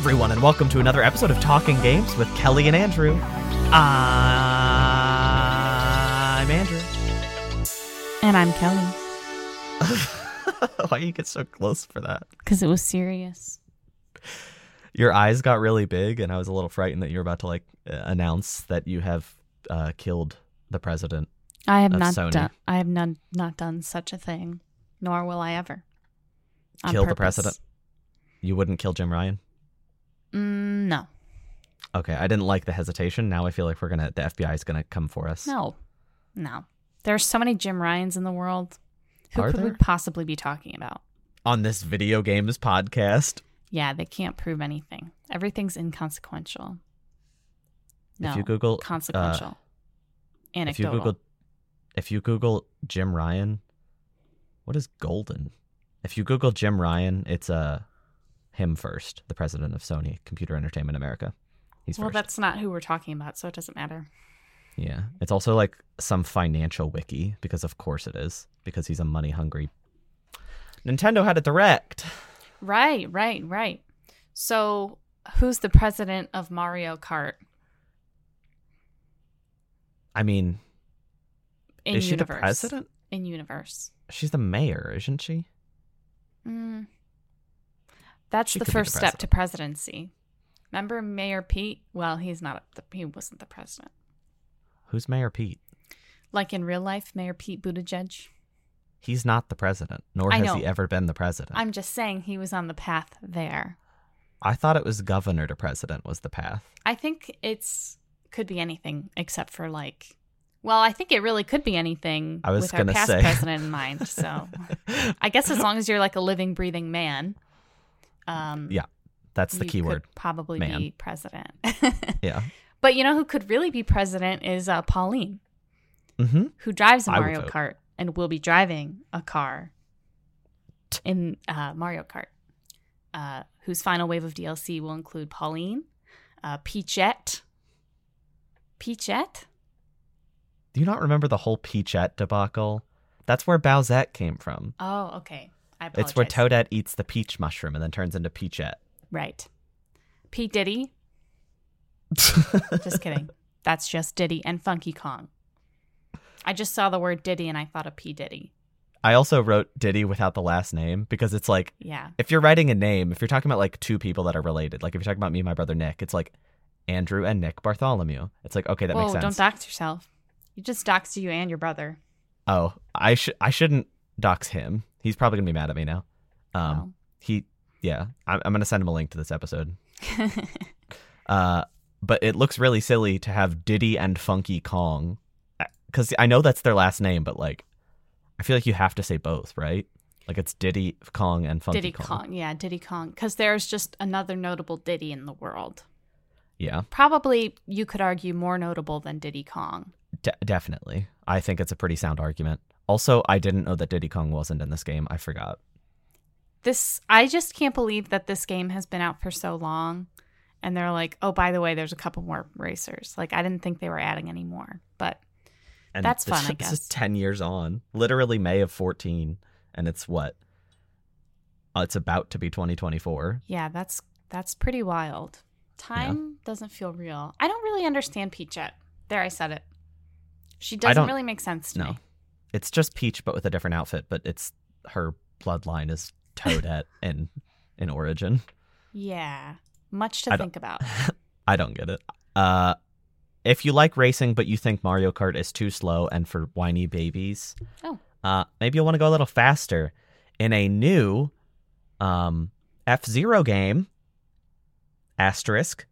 Everyone, and welcome to another episode of Talking Games with Kellie and Andrew. I'm Andrew. And I'm Kellie. Why you get so close for that? Because it was serious. Your eyes got really big, and I was a little frightened that you were about to like uh, announce that you have uh, killed the president. I have not Sony. done. I have not not done such a thing, nor will I ever. Kill the president? You wouldn't kill Jim Ryan? Mm, no, Okay, I didn't like the hesitation. Now I feel like we're gonna the FBI is gonna come for us. no, no. There's so many Jim Ryans in the world. Who Are could we possibly be talking about? On this video games podcast, Yeah, they can't prove anything. Everything's inconsequential. No, if you Google uh, consequential. if you Google if you Google Jim Ryan, what is golden? If you Google Jim Ryan, it's uh him first, the president of Sony Computer Entertainment America. He's well, first. that's not who we're talking about, so it doesn't matter. Yeah. It's also like some financial wiki because of course it is because he's a money hungry. Nintendo had a direct. Right, right, right. So, who's the president of Mario Kart I mean, in is she the president? In universe. She's the mayor, isn't she? Mm. That's She the be the first step to presidency. Remember Mayor Pete? Well, he's not. The, he wasn't the president. Who's Mayor Pete? Like in real life, Mayor Pete Buttigieg. He's not the president, nor I has know. he ever been the president. I'm just saying he was on the path there. I thought it was governor to president was the path. I think it's could be anything except for like. Well, I think it really could be anything I was with our past say. president in mind. So I guess as long as you're like a living, breathing man. Um, Yeah, That's the key word. Probably man. be president. Yeah. but you know who could really be president is uh, Pauline, Mm-hmm. who drives a Mario. Kart and will be driving a car in uh, Mario Kart. Uh, whose final wave of DLC will include Pauline, uh, Peachette. Peachette? Do you not remember the whole Peachette debacle? That's where Bowsette came from. Oh, okay. I apologize. It's where Toadette eats the peach mushroom and then turns into Peachette. Right. P Diddy. Just kidding. That's just Diddy and Funky Kong. I just saw the word Diddy and I thought of P Diddy. I also wrote Diddy without the last name because it's like Yeah. if you're writing a name, if you're talking about like two people that are related, like if you're talking about me and my brother Nick, it's like Andrew and Nick Bartholomew. It's like okay, that Whoa, makes sense. don't dox yourself. You just doxed you and your brother. oh, I should I shouldn't dox him. He's probably gonna be mad at me now. Um, Well. he yeah, I'm, I'm gonna send him a link to this episode. Uh, but it looks really silly to have Diddy and Funky Kong, because I know that's their last name, but like, I feel like you have to say both, right? Like it's Diddy Kong and Funky Kong. Diddy Kong. Yeah, Diddy Kong. Because there's just another notable Diddy in the world. Yeah, Probably, you could argue, more notable than Diddy Kong. de- definitely. I think it's a pretty sound argument. Also, I didn't know that Diddy Kong wasn't in this game. I forgot. This, I just can't believe that this game has been out for so long. And they're like, oh, by the way, there's a couple more racers. Like, I didn't think they were adding any more. But And That's this, fun, I This is ten years on, literally May of fourteen, and it's what? Uh, it's about to be 2024. yeah, that's that's pretty wild. Time doesn't feel real. I don't really understand Peach yet. There, I said it. She doesn't really make sense to No, me. It's just Peach, but with a different outfit. But it's her bloodline is Toadette in in origin. Yeah, much to I think about. I don't get it. Uh, if you like racing, but you think Mario Kart is too slow and for whiny babies, Oh. uh, maybe you'll want to go a little faster in a new um, F Zero game. Asterisk.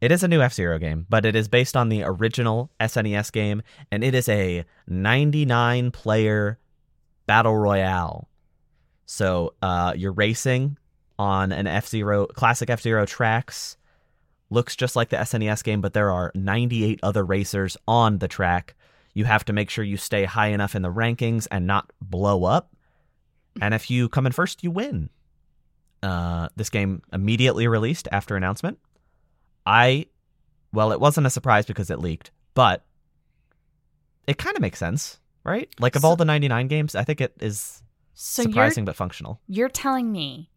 It is a new F Zero game, but it is based on the original SNES game, and it is a 99 player battle royale. So uh, you're racing on an F Zero classic F Zero tracks. Looks just like the SNES game, but there are 98 other racers on the track. You have to make sure you stay high enough in the rankings and not blow up. And if you come in first, you win. Uh, this game immediately released after announcement. I, well, it wasn't a surprise because it leaked, but it kind of makes sense, right? Like of So- all the 99 games, I think it is So surprising but functional. you're telling me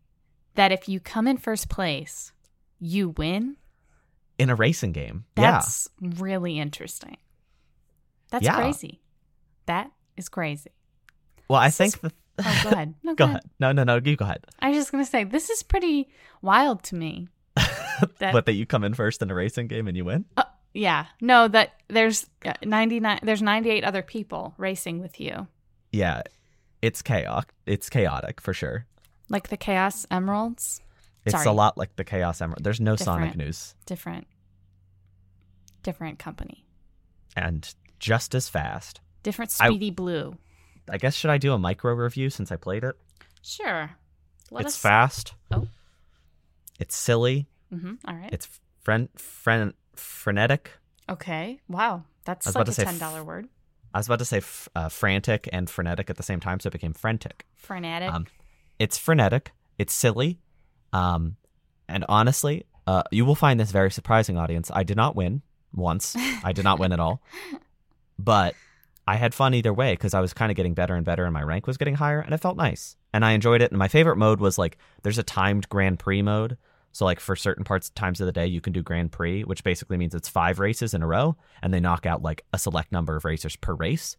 that if you come in first place, you win. In a racing game. That's really interesting. That's Yeah. crazy. That is crazy. Well, I this think is- the Oh, go ahead. No, Go ahead. No, no, no. You go ahead. I was just gonna say this is pretty wild to me. That- but that you come in first in a racing game and you win? Yeah, no, that there's uh, ninety nine. There's ninety eight other people racing with you, Yeah. It's chaotic. It's chaotic for sure. like the Chaos Emeralds. It's Sorry. a lot like the Chaos Emerald. There's no Sonic news. Different, different company, And just as fast. different I- Speedy Blue. I guess should I do a micro review since I played it? Sure. Let it's us. fast. Oh. It's silly. Hmm All right. It's fren- fren- frenetic. okay. Wow, that's like about a to say ten f- word. I was about to say f- uh, frantic and frenetic at the same time, so it became frantic. Frenetic. Um, it's frenetic. It's silly. Um, and honestly, uh, you will find this very surprising, audience. I did not win once. I did not win at all. But I had fun either way because I was kind of getting better and better, and my rank was getting higher, and it felt nice. And I enjoyed it. And my favorite mode was like there's a timed Grand Prix mode. So like for certain parts times of the day, you can do Grand Prix, which basically means it's five races in a row, and they knock out like a select number of racers per race.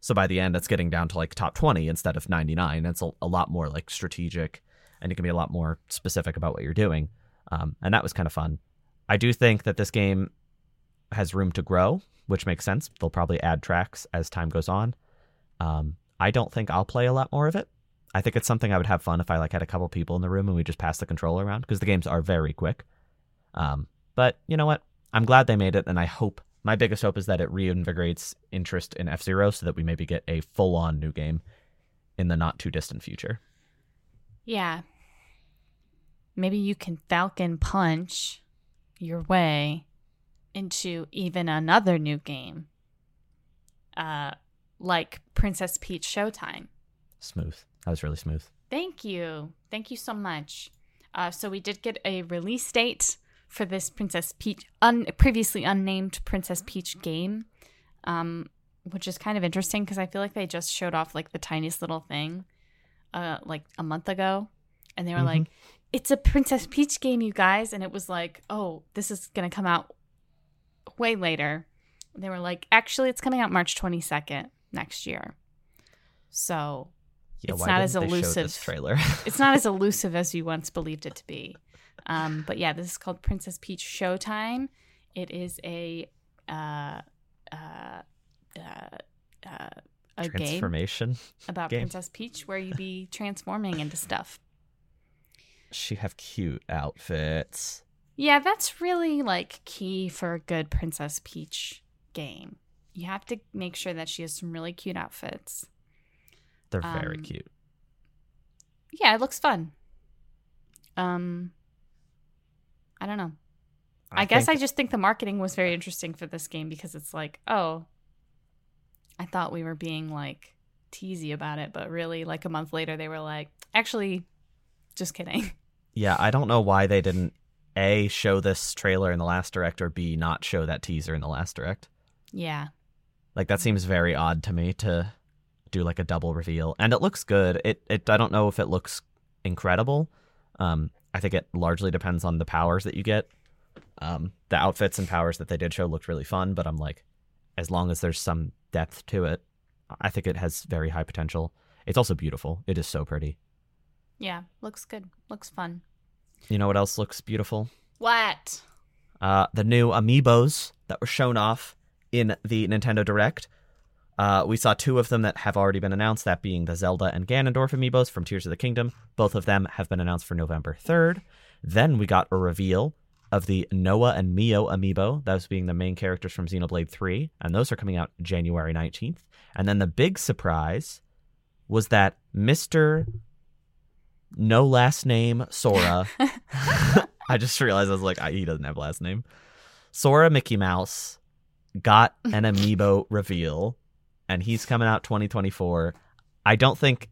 So by the end, it's getting down to like top 20 instead of 99. It's a, a lot more like strategic and you can be a lot more specific about what you're doing. Um, and that was kind of fun. I do think that this game has room to grow, which makes sense. They'll probably add tracks as time goes on. Um, I don't think I'll play a lot more of it. I think it's something I would have fun if I like had a couple people in the room and we just pass the controller around because the games are very quick. Um, but you know what? I'm glad they made it, and I hope my biggest hope is that it reinvigorates interest in F Zero so that we maybe get a full on new game in the not too distant future. yeah. Maybe you can Falcon punch your way into even another new game, uh, like Princess Peach Showtime. Smooth. That was really smooth. Thank you. Thank you so much. Uh, so we did get a release date for this Princess Peach, un- previously unnamed Princess Peach game, um, which is kind of interesting because I feel like they just showed off like the tiniest little thing, uh, like a month ago, and they were Mhm. like, "It's a Princess Peach game, you guys," and it was like, "Oh, this is gonna come out way later." They were like, "Actually, it's coming out March twenty second next year." So Yeah, It's not as elusive. trailer. it's not as elusive as you once believed it to be. Um, but yeah, this is called Princess Peach Showtime. It is a uh, uh, uh, uh, a game Transformation. about game. Princess Peach where you be transforming into stuff. She have cute outfits. Yeah, that's really like key for a good Princess Peach game. You have to make sure that she has some really cute outfits. They're very Um, cute. Yeah, it looks fun. Um, I don't know. I, guess I just think the marketing was very interesting for this game because it's like, oh, I thought we were being like teasy about it, but really, like a month later, they were like, actually, just kidding. Yeah, I don't know why they didn't A show this trailer in the last direct or B not show that teaser in the last direct. yeah. Like that seems very odd to me to do like a double reveal. And it looks good. It it I don't know if it looks incredible. Um I think it largely depends on the powers that you get. Um the outfits and powers that they did show looked really fun, but I'm like as long as there's some depth to it, I think it has very high potential. It's also beautiful. It is so pretty. Yeah. Looks good. Looks fun. You know what else looks beautiful? What? uh, the new amiibos that were shown off in the Nintendo Direct. Uh, we saw two of them that have already been announced, that being the Zelda and Ganondorf amiibos from Tears of the Kingdom. Both of them have been announced for November 3rd. Then we got a reveal of the Noah and Mio amiibo, those being the main characters from Xenoblade 3, and those are coming out January 19th. And then the big surprise was that Mr. No last name Sora I just realized I was like, I, he doesn't have a last name. Sora Mickey Mouse got an amiibo reveal, and he's coming out 2024. I don't think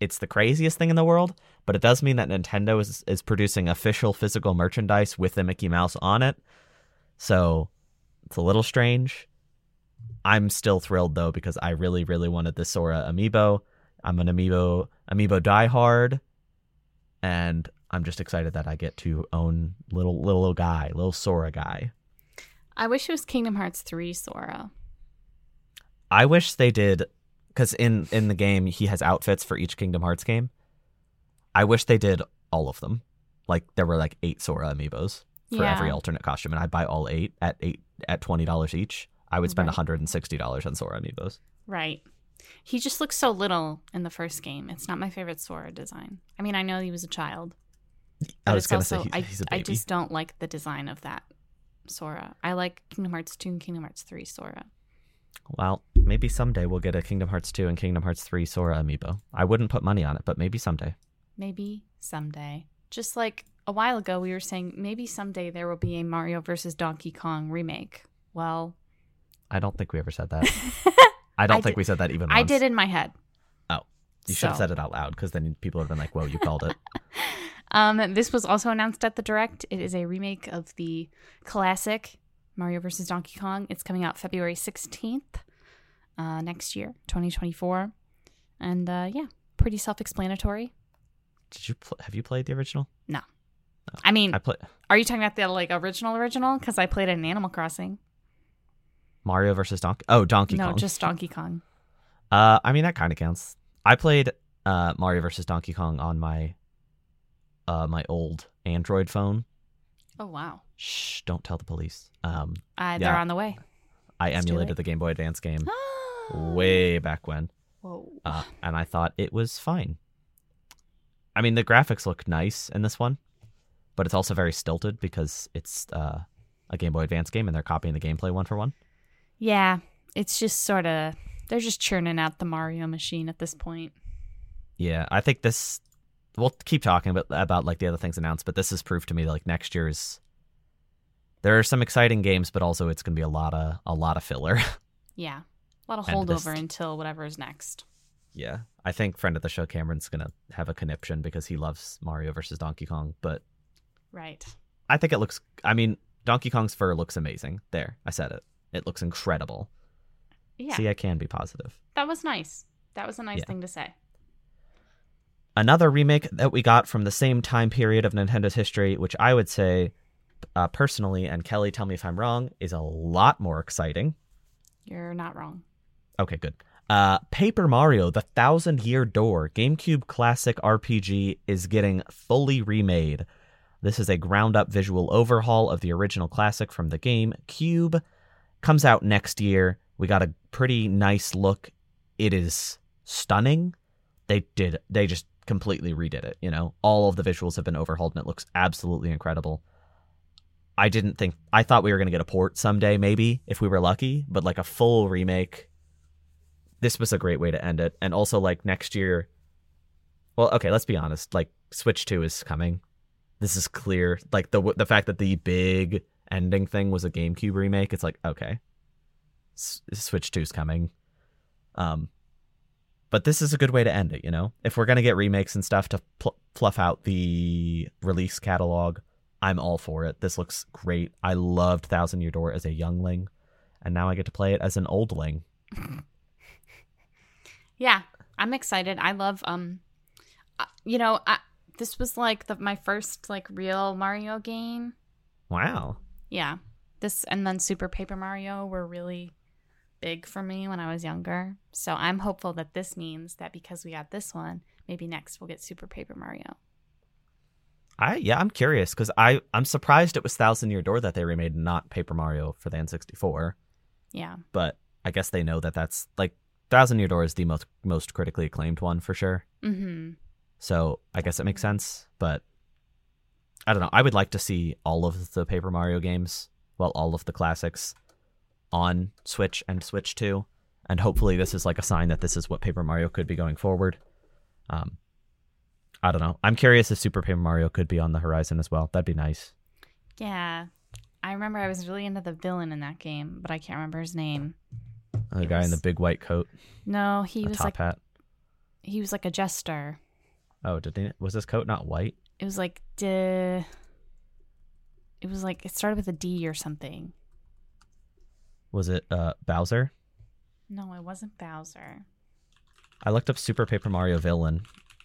it's the craziest thing in the world, but it does mean that Nintendo is is producing official physical merchandise with the Mickey Mouse on it. So it's a little strange. I'm still thrilled though because I really, really wanted the Sora amiibo. I'm an amiibo amiibo diehard, and I'm just excited that I get to own little little, little guy, little Sora guy. I wish it was Kingdom Hearts 3 Sora. I wish they did because in in the game he has outfits for each Kingdom Hearts game. I wish they did all of them. Like there were like eight Sora amiibos for Yeah. every alternate costume, and I'd buy all eight at eight at twenty dollars each. I would spend Right. hundred and sixty dollars on Sora amiibos. Right. He just looks so little in the first game. It's not my favorite Sora design. I mean, I know he was a child. I was gonna also, say I, he's a I baby. I just don't like the design of that Sora. I like Kingdom Hearts 2 and Kingdom Hearts 3 Sora. Well, maybe someday we'll get a Kingdom Hearts two and Kingdom Hearts three Sora amiibo. I wouldn't put money on it, but maybe someday. Maybe someday. Just like a while ago, we were saying maybe someday there will be a Mario versus Donkey Kong remake. Well, I don't think we ever said that. I don't I think did- we said that even I did in my head. Oh, you should have said it out loud because then people would have been like, "Whoa, you called it." Um, this was also announced at the Direct. It is a remake of the classic Mario vs. Donkey Kong. It's coming out February 16th uh, next year, 2024. And uh, yeah, pretty self explanatory. Did you pl- have you played the original? No. I mean, I play are you talking about the like original original? Because I played it in Animal Crossing. Mario versus Donkey. Oh, Donkey no, Kong. No, just Donkey Kong. Uh, I mean that kind of counts. I played uh Mario versus Donkey Kong on my uh my old Android phone. Oh, wow. Shh, don't tell the police. Um, Uh, They're Yeah. on the way. I It's emulated the Game Boy Advance game way back when, Whoa. uh, and I thought it was fine. I mean, the graphics look nice in this one, but it's also very stilted because it's uh, a Game Boy Advance game and they're copying the gameplay one for one. Yeah, it's just sort of they're just churning out the Mario machine at this point. Yeah, I think this. We'll keep talking about about like the other things announced, but this has proved to me like next year's. There are some exciting games, but also it's going to be a lot of a lot of filler. Yeah, a lot of And this- holdover until whatever is next. yeah, I think friend of the show Cameron's going to have a conniption because he loves Mario versus Donkey Kong, but Right. I think it looks. I mean, Donkey Kong's fur looks amazing. There, I said it. It looks incredible. Yeah, See, I can be positive. that was nice. That was a nice Yeah. thing to say. Another remake that we got from the same time period of Nintendo's history, which I would say, uh, personally, and Kellie, tell me if I'm wrong, is a lot more exciting. You're not wrong. Okay, good. Uh, Paper Mario: The Thousand Year Door GameCube classic RPG is getting fully remade. This is a ground-up visual overhaul of the original classic from the game Cube. Comes out next year. We got a pretty nice look. It is stunning. They did. They just completely redid it. You know, all of the visuals have been overhauled, and it looks absolutely incredible. I didn't think. I thought we were to get a port someday, maybe if we were lucky, but like a full remake this was a great way to end it. And also, like next year, well, okay, let's be honest. Like Switch Two is coming. This is clear. Like the the fact that the big ending thing was a GameCube remake. It's like okay, S- Switch Two's coming. Um, but this is a good way to end it. You know, if we're gonna get remakes and stuff to pl- fluff out the release catalog, I'm all for it. This looks great. I loved Thousand Year Door as a youngling, and now I get to play it as an oldling. Yeah, I'm excited. I love um, uh, you know, I, this was like the my first like real Mario game. Wow. Yeah, this and then Super Paper Mario were really big for me when I was younger. So I'm hopeful that this means that because we got this one, maybe next we'll get Super Paper Mario. I yeah, I'm curious because I I'm surprised it was Thousand Year Door that they remade, not Paper Mario for the N64. Yeah, But I guess they know that that's like Thousand Year Door is the most most critically acclaimed one for sure. mm-hmm. So I guess it makes sense. But I don't know. I would like to see all of the Paper Mario games, well, all of the classics, on Switch and Switch Two, and hopefully this is like a sign that this is what Paper Mario could be going forward. Um, I don't know. I'm curious if Super Paper Mario could be on the horizon as well. That'd be nice. Yeah. I remember I was really into the villain in that game, but I can't remember his name. The It guy in the big white coat, No, he was top like hat. he was like a jester. Oh, did he, was his coat not white? It was like de It was like it started with a D or something. Was it uh, Bowser? No, it wasn't Bowser. I looked up Super Paper Mario villain.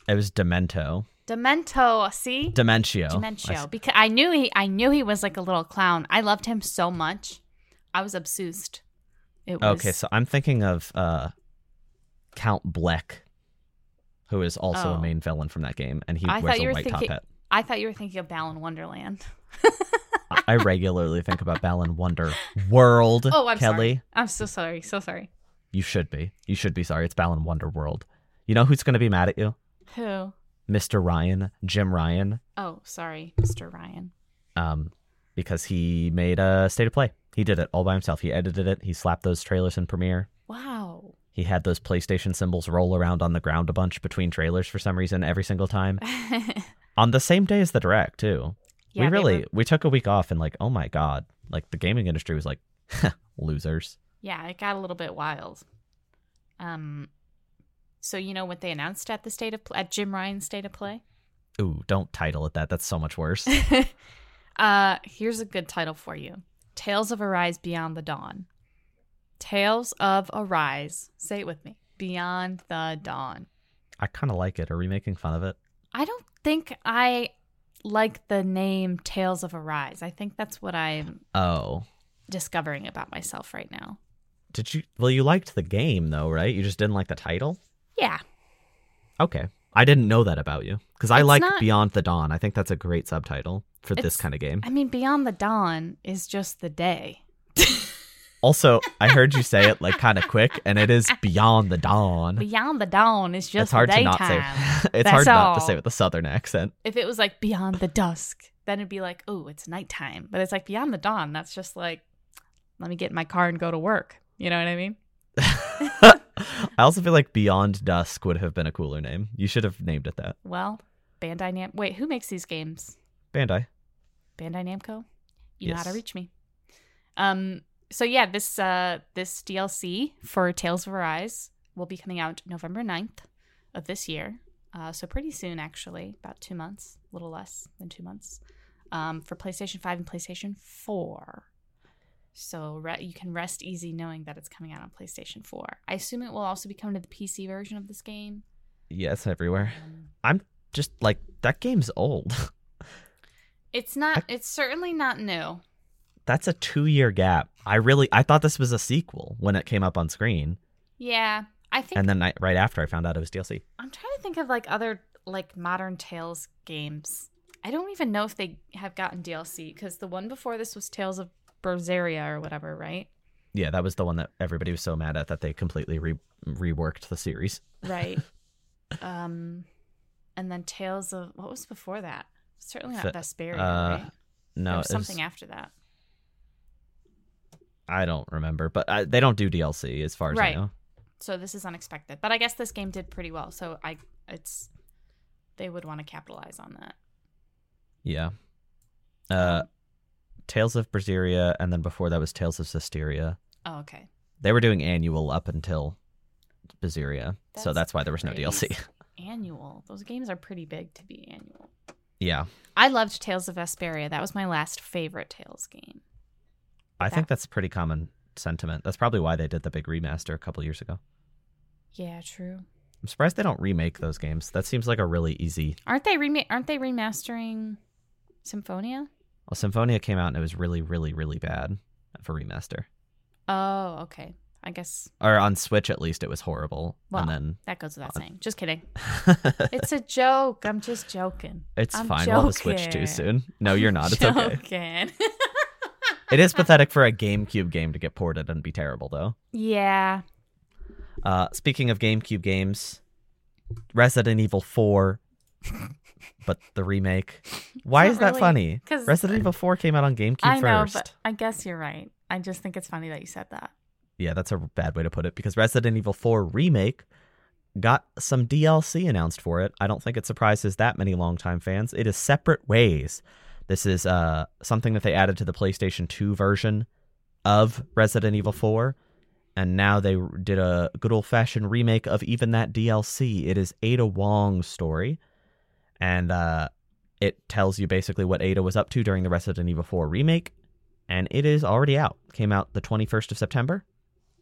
It was Demento. Demento. See, Dimentio. Dimentio. Because I knew he, I knew he was like a little clown. I loved him so much. I was obsessed. It was Okay, so I'm thinking of uh, Count Bleck, who is also a Oh. main villain from that game, and he I wears thought you a were white top thinking- hat. I thought you were thinking of Balan Wonderland. I- I regularly think about Balan Wonder World. Oh, I'm Kellie. sorry. I'm so sorry. So sorry. You should be. You should be sorry. It's Balan Wonder World. You know who's going to be mad at you? Who? Mr. Ryan, Jim Ryan, Oh, sorry, Mr. Ryan. um, because he made a state of play. He did it all by himself. He edited it. He slapped those trailers in Premiere. Wow. He had those PlayStation symbols roll around on the ground a bunch between trailers for some reason every single time. On the same day as the direct, too. Yeah, we really were- we took a week off and like, oh my god, like the gaming industry was like losers. yeah, it got a little bit wild. Um, so you know what they announced at the state of at Jim Ryan's state of play? Ooh, don't title it that. That's so much worse. uh, here's a good title for you: Tales of Arise Beyond the Dawn. Tales of Arise. Say it with me. Beyond the Dawn. I kind of like it. Are we making fun of it? I don't think I like the name Tales of Arise. I think that's what I'm Oh, discovering about myself right now. did you? Well, you liked the game though, right? You just didn't like the title. Yeah. Okay, I didn't know that about you because I It's like not- Beyond the Dawn. I think that's a great subtitle for this kind of game. I mean, Beyond the Dawn is just the day. Also, I heard you say it like kind of quick, and it is Beyond the Dawn. Beyond the Dawn is just it's hard the to not say. it's That's hard not to say with a southern accent. If it was like Beyond the Dusk, then it'd be like, oh, it's nighttime. But it's like Beyond the Dawn. That's just like, let me get in my car and go to work. You know what I mean? I also feel like Beyond Dusk would have been a cooler name. You should have named it that. Well, Bandai Nam. Wait, who makes these games? Bandai. Bandai Namco. You know how to reach me. Um. So yeah, this uh this DLC for Tales of Arise will be coming out November 9th of this year. Uh, so pretty soon, actually, about two months, a little less than two months, um, for PlayStation 5 and PlayStation 4. So re- you can rest easy knowing that it's coming out on PlayStation 4. I assume it will also be coming to the PC version of this game. Yes, everywhere. Um, I'm Just like that game's old. it's not. It's certainly not new. That's a two year gap. I really I thought this was a sequel when it came up on screen, Yeah, I think and then I, right after I found out it was DLC. I'm trying to think of like other like modern Tales games. I don't even know if they have gotten DLC because the one before this was Tales of Berseria or whatever, right? Yeah, that was the one that everybody was so mad at that they completely re- reworked the series. Right. um, and then Tales of what was before that? Certainly not Vesperia, uh, right? No, something was- after that. I don't remember, but uh, they don't do DLC as far as Right. I know. So this is unexpected, but I guess this game did pretty well. So I, it's they would want to capitalize on that. Yeah. Uh, Tales of Berseria, and then before that was Tales of Zestiria. Oh, okay. They were doing annual up until Berseria, so That's that's why there was no. DLC. Annual. Those games are pretty big to be annual. yeah, I loved Tales of Vesperia. That was my last favorite Tales game. I That- think that's a pretty common sentiment. That's probably why they did the big remaster a couple years ago. Yeah, true. I'm surprised they don't remake those games. That seems like a really easy. Aren't they rema- aren't they remastering Symphonia? Well, Symphonia came out and it was really, really, really bad for remaster. Oh, okay. I guess Or on Switch, at least, it was horrible. Well, and that goes without Uh, saying. Just kidding. It's a joke. I'm just joking. it's I'm fine. We'll have Switch too soon. No, you're not. It's okay. Joking. It is pathetic for a GameCube game to get ported and be terrible, though. yeah. Uh, speaking of GameCube games, Resident Evil 4, but the remake. Why is that really- funny? 'cause- Resident Evil 4 came out on GameCube I know, first. but I guess you're right. I just think it's funny that you said that. Yeah, that's a bad way to put it because Resident Evil 4 remake got some DLC announced for it. I don't think it surprises that many longtime fans. It is Separate Ways. This is uh, something that they added to the PlayStation 2 version of Resident Evil 4. And now they did a good old fashioned remake of even that DLC. It is Ada Wong's story. And uh, it tells you basically what Ada was up to during the Resident Evil 4 remake. And it is already out. Came out the 21st of September.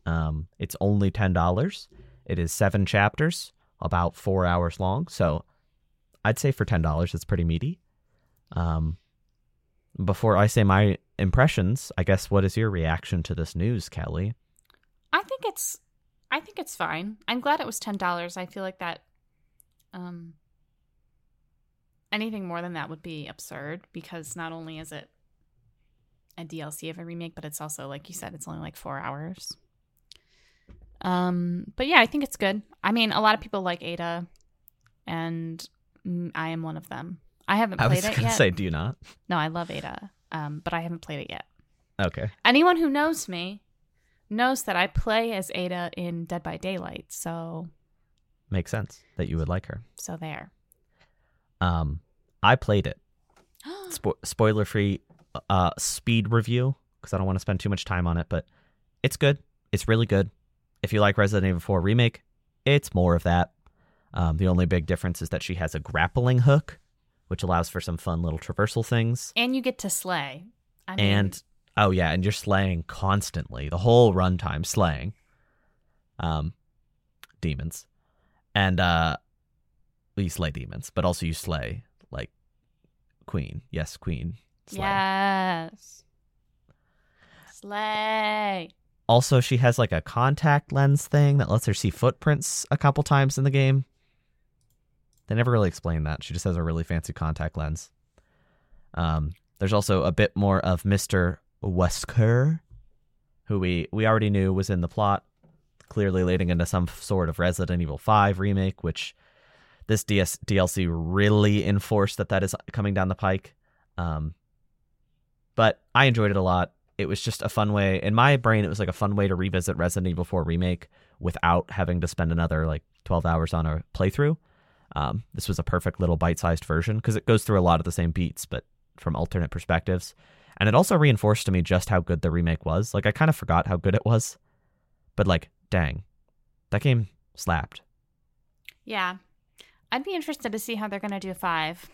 Um, it's only ten dollars. It is seven chapters, about four hours long. So I'd say for ten dollars, it's pretty meaty. Um, before I say my impressions, I guess what is your reaction to this news, Kellie? I think it's I think it's fine. I'm glad it was ten dollars. I feel like that um anything more than that would be absurd because not only is it a DLC of a remake, but it's also like you said, it's only like four hours. Um, but yeah, I think it's good. I mean, a lot of people like Ada, and I am one of them. I haven't I played was it gonna yet. say, do you not? No, I love Ada, um, but I haven't played it yet. Okay. Anyone who knows me knows that I play as Ada in Dead by Daylight. So, Makes sense that you would like her. so there. Um, I played it. Spo- spoiler free uh speed review because I don't want to spend too much time on it, but it's good. It's really good. If you like Resident Evil 4 remake, it's more of that. Um, the only big difference is that she has a grappling hook, which allows for some fun little traversal things. and you get to slay. I mean, and oh yeah, and you're slaying constantly the whole runtime, slaying um demons, and uh, well, you slay demons, but also you slay like queen. Yes, queen. Slay. yes, slay. Also, she has like a contact lens thing that lets her see footprints a couple times in the game. They never really explain that. She just has a really fancy contact lens. Um, there's also a bit more of Mr. Wesker, who we, we already knew was in the plot, clearly leading into some sort of Resident Evil 5 remake, which this DS, DLC really enforced that that is coming down the pike. Um, but I enjoyed it a lot. It was just a fun way. In my brain, it was like a fun way to revisit Resident Evil 4 remake without having to spend another like 12 hours on a playthrough. Um, this was a perfect little bite-sized version because it goes through a lot of the same beats, but from alternate perspectives. And it also reinforced to me just how good the remake was. Like I kind of forgot how good it was, but like, dang, that game slapped. Yeah, I'd be interested to see how they're gonna do five.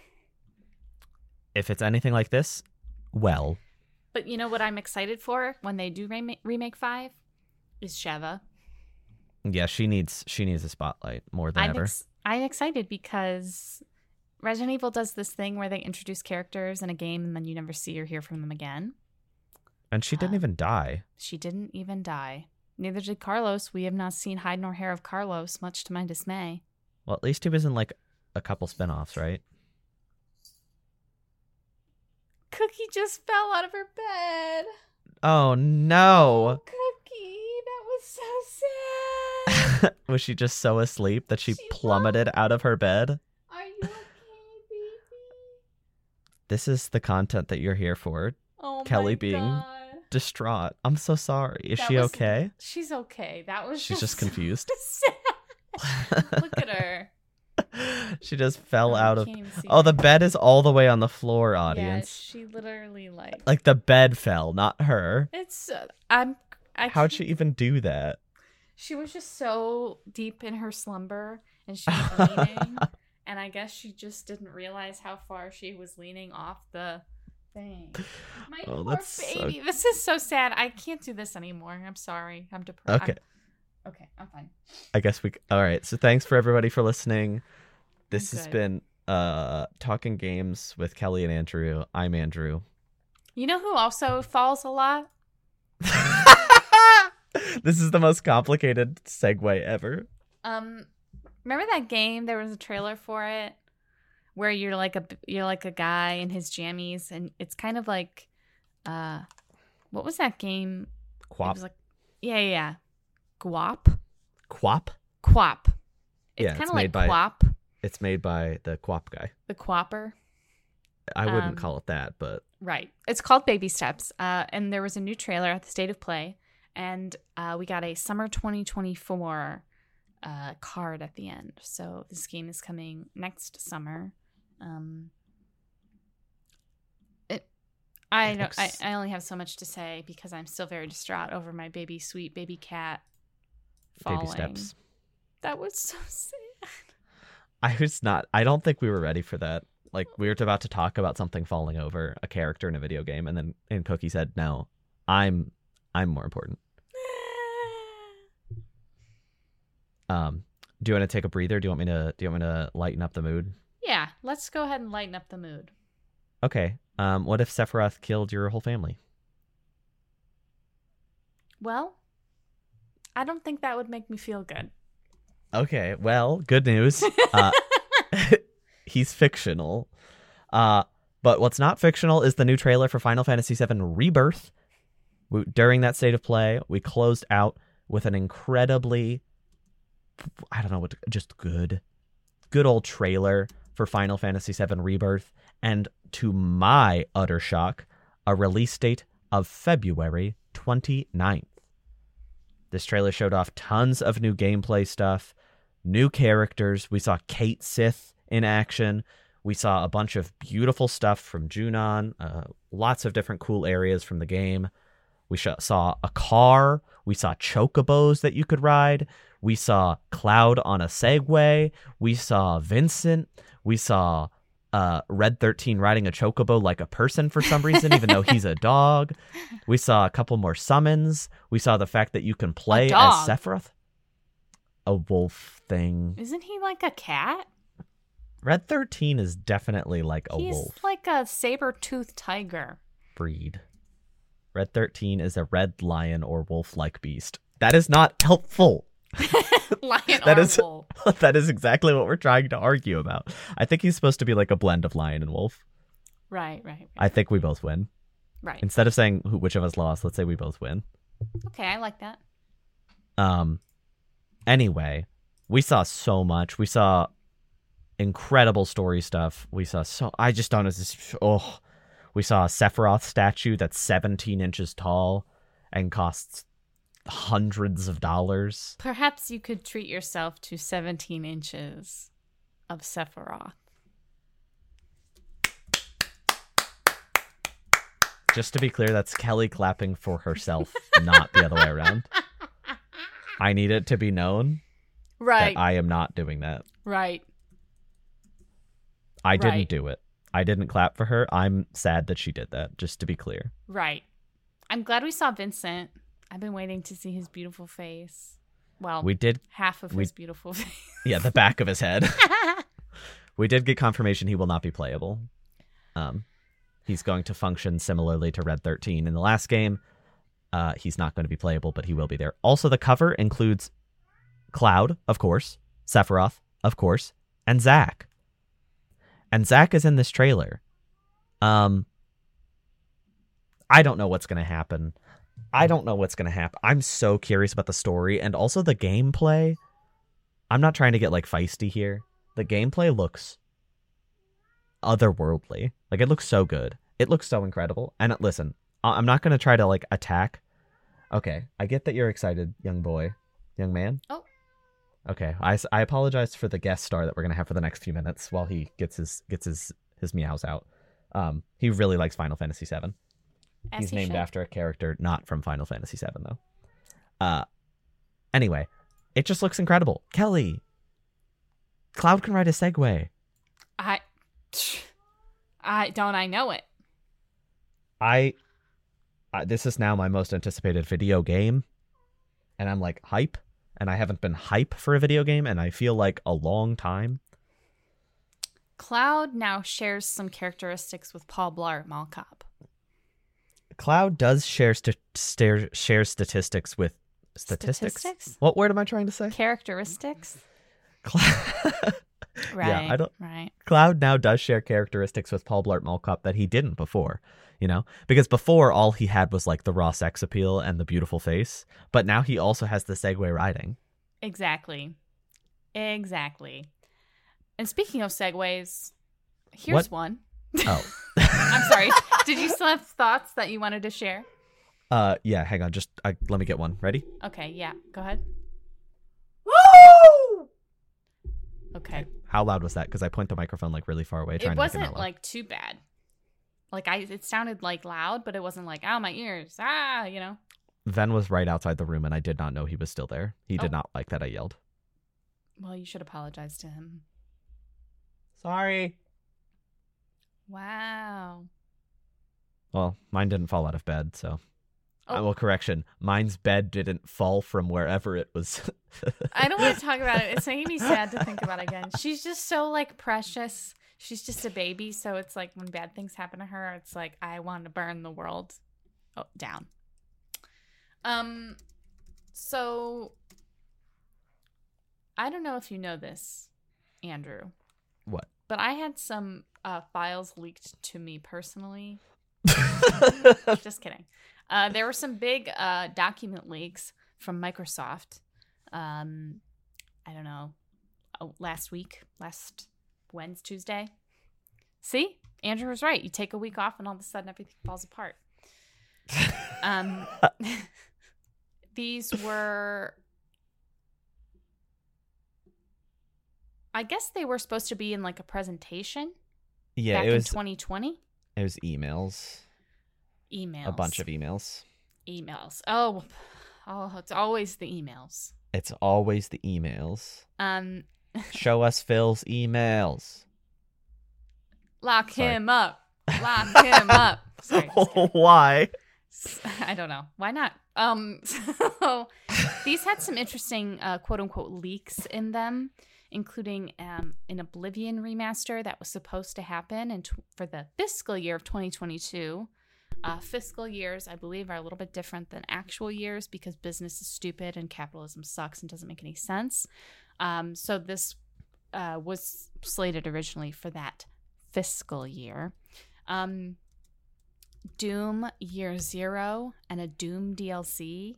If it's anything like this, well, But you know what I'm excited for when they do remake, remake five is Sheva. yeah, she needs she needs a spotlight more than I'm ever. ex- I'm excited because Resident Evil does this thing where they introduce characters in a game and then you never see or hear from them again. and she didn't uh, even die. She didn't even die. Neither did Carlos. We have not seen hide nor hair of Carlos, much to my dismay. Well, at least he was in like a couple spin-offs, right? Cookie just fell out of her bed. Oh no. Oh, Cookie, that was so sad. was she just so asleep that she She plummeted out of her bed? Are you okay, baby? This is the content that you're here for. Oh Kellie being God. Distraught. I'm so sorry. Is That she was- okay? She's okay. That was She's just confused. sad. Look at her. she just fell Oh, out of can't even see Oh, the bed is all the way on the floor, Yeah, audience. she literally like. Like the bed fell, not her. It's. Uh, I'm. I How'd she even do that? She was just so deep in her slumber, and she was leaning, and I guess she just didn't realize how far she was leaning off the thing. My Oh, poor that's so- This is so sad. I can't do this anymore. I'm sorry. I'm depressed. Okay. Okay, I'm fine. I guess we. All right. So thanks for everybody for listening. This has been uh talking games with Kellie and Andrew. I'm Andrew. You know who also falls a lot? this is the most complicated segue ever. Um, remember that game? There was a trailer for it where you're like a you're like a guy in his jammies, and it's kind of like, uh, what was that game? It QWOP. was like, yeah, yeah, yeah. Guap, QWOP. QWOP. It's Yeah, kind of like by- QWOP, It's made by the QWOP guy. the Quapper. I wouldn't Um, call it that, but Right. It's called Baby Steps. Uh, and there was a new trailer at the State of Play, and uh, we got a summer 2024 uh, card at the end. So this game is coming next summer. Um, it, I don't. I, I only have so much to say because I'm still very distraught over my baby, sweet baby cat falling. baby steps. That was so sad. I was not. I don't think we were ready for that. Like we were about to talk about something falling over a character in a video game, and then and Cookie said, "No, I'm I'm more important." Um, do you want to take a breather? Do you want me to? Do you want me to lighten up the mood? Yeah, let's go ahead and lighten up the mood. Okay. Um, what if Sephiroth killed your whole family? Well, I don't think that would make me feel good. Okay. Well, good news. Uh, he's fictional. Uh, but what's not fictional is the new trailer for Final Fantasy VII Rebirth. We, during that state of play, we closed out with an incredibly, I don't know what, just good, good old trailer for Final Fantasy VII Rebirth. And to my utter shock, a release date of February 29th. This trailer showed off tons of new gameplay stuff, new characters. We saw Cait Sith in action. We saw a bunch of beautiful stuff from Junon, uh, lots of different cool areas from the game. We saw a car. We saw chocobos that you could ride. We saw Cloud on a Segway. We saw Vincent. We saw uh, Red 13 riding a chocobo like a person for some reason, even though he's a dog. We saw a couple more summons. We saw the fact that you can play as? Sephiroth. A wolf thing. Isn't he like a cat? Red 13 is definitely like a He's wolf like a saber-toothed tiger. breed. Red 13 is a red lion or wolf like beast. That is not helpful. Lion That is- wolf. that is exactly what we're trying to argue about. I think he's supposed to be like a blend of lion and wolf. Right, right, right. I think we both win. right. Instead of saying who, which of us lost, let's say we both win. Okay, I like that. Um anyway, we saw so much. We saw incredible story stuff. We saw so I just don't know this oh we saw a Sephiroth statue that's 17 inches tall and costs hundreds of dollars. Perhaps you could treat yourself to 17 inches of Sephiroth. Just to be clear, that's Kellie clapping for herself, not the other way around. I need it to be known Right, that I am not doing that. right. I didn't Right. do it. I didn't clap for her. I'm sad that she did that, just to be clear. Right. I'm glad we saw Vincent. I've been waiting to see his beautiful face. Well, We did, half of we- his beautiful face. yeah, the back of his head. we did get confirmation he will not be playable. Um, he's going to function similarly to Red 13 in the last game. Uh, he's not going to be playable, but he will be there. Also, the cover includes Cloud, of course, Sephiroth, of course, and Zack. And Zack is in this trailer. Um, I don't know what's going to happen. I don't know what's going to happen. I'm so curious about the story and also the gameplay. I'm not trying to get like feisty here. The gameplay looks otherworldly. Like it looks so good. It looks so incredible. And uh, listen, I- I'm not going to try to like attack. Okay, I get that you're excited, young boy, young man. Oh. Okay, I, I apologize for the guest star that we're gonna have for the next few minutes while he gets his gets his his meows out. Um, he really likes Final Fantasy VII. As He's he named should. after a character not from Final Fantasy VII, though. Uh, anyway, it just looks incredible. Kellie, Cloud can ride a Segway. I, I don't. I know it. I, I, this is now my most anticipated video game, and I'm like hype, and I haven't been hype for a video game, and I feel like a long time. Cloud now shares some characteristics with Paul Blart Mall Cop. Cloud does share st- stare, share statistics with statistics. Statistics? What word am I trying to say? Characteristics. Cloud. Right. I don't- Right. Cloud now does share characteristics with Paul Blart Mall Cop that he didn't before, you know? Because before all he had was like the raw sex appeal and the beautiful face, but now he also has the Segway riding. Exactly. Exactly. And speaking of segways, here's What? one. Oh. I'm sorry. Did you still have thoughts that you wanted to share? Uh yeah, hang on, just I, let me get one. Ready? Okay, yeah. Go ahead. Woo! Okay. How loud was that? Because I point the microphone like really far away trying It to make it wasn't like too bad. Like I it sounded like loud, but it wasn't like, oh my ears. Ah, you know. Ven was right outside the room and I did not know he was still there. He did Oh. not like that I yelled. Well, you should apologize to him. Sorry. Wow. Well, mine didn't fall out of bed, so. Oh. Well, correction. Mine's bed didn't fall from wherever it was. I don't want to talk about it. It's making me sad to think about it again. She's just so like precious. she's just a baby, so it's like when bad things happen to her, it's like I want to burn the world oh, down. Um, so I don't know if you know this, Andrew, What? but I had some uh, files leaked to me personally. Just kidding. Uh, there were some big uh, document leaks from Microsoft. Um, I don't know, oh, last week, last Wednesday, Tuesday. See, Andrew was right. You take a week off, and all of a sudden, everything falls apart. Um, these were, I guess they were supposed to be in like a presentation yeah, back it was 2020. it was emails, Emails, a bunch of emails. emails. Oh, oh, it's always the emails. It's always the emails. Um, Show us Phil's emails. lock Sorry. him up. Lock him up. Sorry. Why? I don't know. Why not? Um, so these had some interesting uh, quote unquote leaks in them, including um, an Oblivion remaster that was supposed to happen in tw- for the fiscal year of 2022. Uh, fiscal years, I believe, are a little bit different than actual years because business is stupid and capitalism sucks and doesn't make any sense. Um, so this uh, was slated originally for that fiscal year. Um, Doom Year Zero and a Doom DLC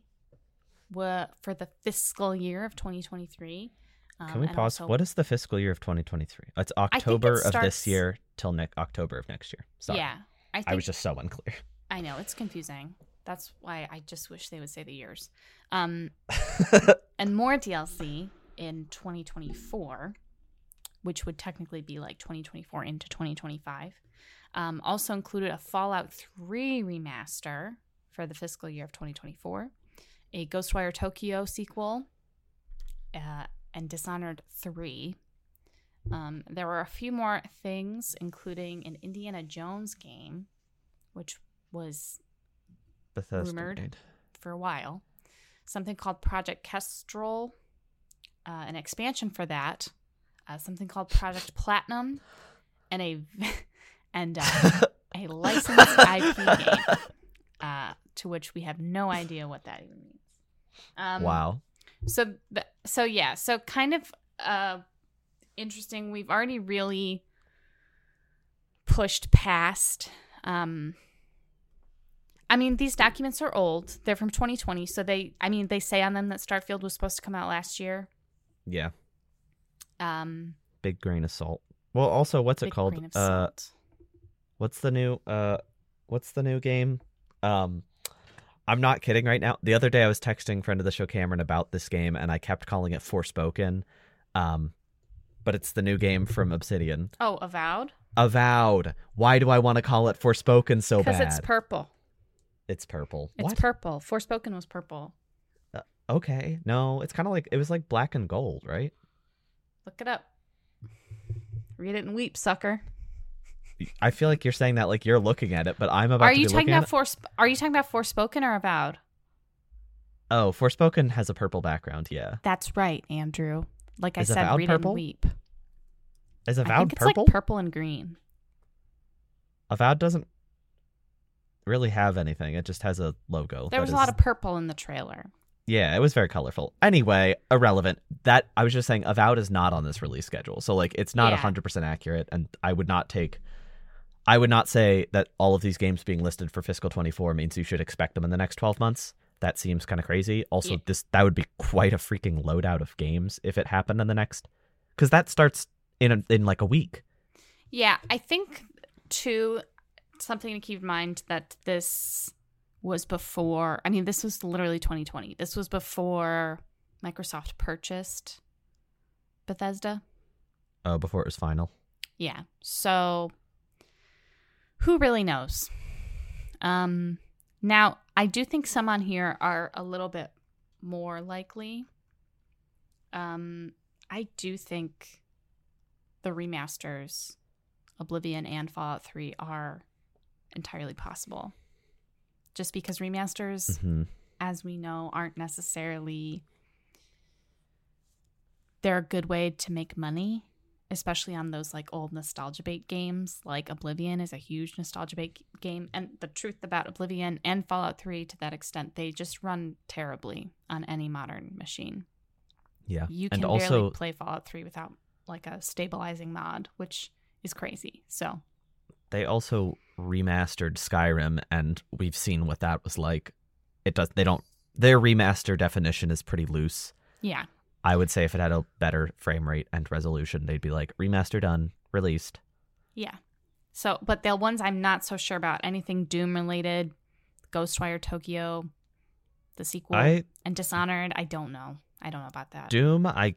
were for the fiscal year of 2023. Um, Can we pause? also- What is the fiscal year of 2023? It's October of starts- this year till next October of next year. Sorry. Yeah, I think I was just so unclear. I know it's confusing. That's why I just wish they would say the years. Um, and more DLC in 2024, which would technically be like 2024 into 2025. Um, also included a Fallout 3 remaster for the fiscal year of 2024, a Ghostwire Tokyo sequel, uh, and Dishonored 3. Um, there were a few more things, including an Indiana Jones game, which was Bethesda Rumored. made. for a while. Something called Project Kestrel, uh, an expansion for that. Uh, something called Project Platinum, and a and uh, a licensed IP game, uh, to which we have no idea what that even means. Um, wow. So, so yeah, so kind of uh, interesting. We've already really pushed past. Um, I mean, these documents are old. They're from 2020, so they. I mean, they say on them that Starfield was supposed to come out last year. Yeah. Um, Big grain of salt. Well, also, what's it called? Uh, what's the new uh, what's the new game? Um, I'm not kidding right now. The other day, I was texting friend of the show Cameron about this game, and I kept calling it Forspoken. Um, but it's the new game from Obsidian. oh, Avowed, Avowed. Why do I want to call it Forspoken so bad? because it's purple. It's purple. It's what? purple. Forspoken was purple. okay. No, it's kind of like it was like black and gold, right? Look it up. Read it and weep, sucker. I feel like you're saying that like you're looking at it, but I'm about Are to you be talking about Fors? Are you talking about Forspoken or Avowed? Oh, Forspoken has a purple background. Yeah. That's right, Andrew. Like I Is said, read purple? and weep. Is I Avowed purple? like purple and green. Avowed doesn't really have anything. It just has a logo. There was a lot of purple in the trailer. Yeah, it was very colorful. Anyway, irrelevant. That I was just saying Avowed is not on this release schedule. So like it's not Yeah. 100% accurate and I would not take I would not say that all of these games being listed for fiscal 24 means you should expect them in the next 12 months. That seems kind of crazy. Also, Yeah. this that would be quite a freaking loadout of games if it happened in the next cuz that starts in a, in like a week. Yeah, I think too something to keep in mind that this was before. I mean, this was literally 2020. This was before Microsoft purchased Bethesda. Oh, before it was final. Yeah. So who really knows? Um now I do think some on here are a little bit more likely. Um I do think the remasters Oblivion and Fallout 3 are entirely possible. Just because remasters Mhm. as we know aren't necessarily they're a good way to make money especially on those like old nostalgia bait games. Like Oblivion is a huge nostalgia bait game, and the truth about Oblivion and Fallout 3 to that extent, they just run terribly on any modern machine. Yeah. You and can also barely play Fallout 3 without like a stabilizing mod, which is crazy. So they also remastered Skyrim and we've seen what that was like. It does they don't their remaster definition is pretty loose. yeah, I would say if it had a better frame rate and resolution, they'd be like remaster done, released. yeah. So, but the ones I'm not so sure about anything Doom related, Ghostwire Tokyo, the sequel, I and Dishonored. I don't know. I don't know about that. Doom, I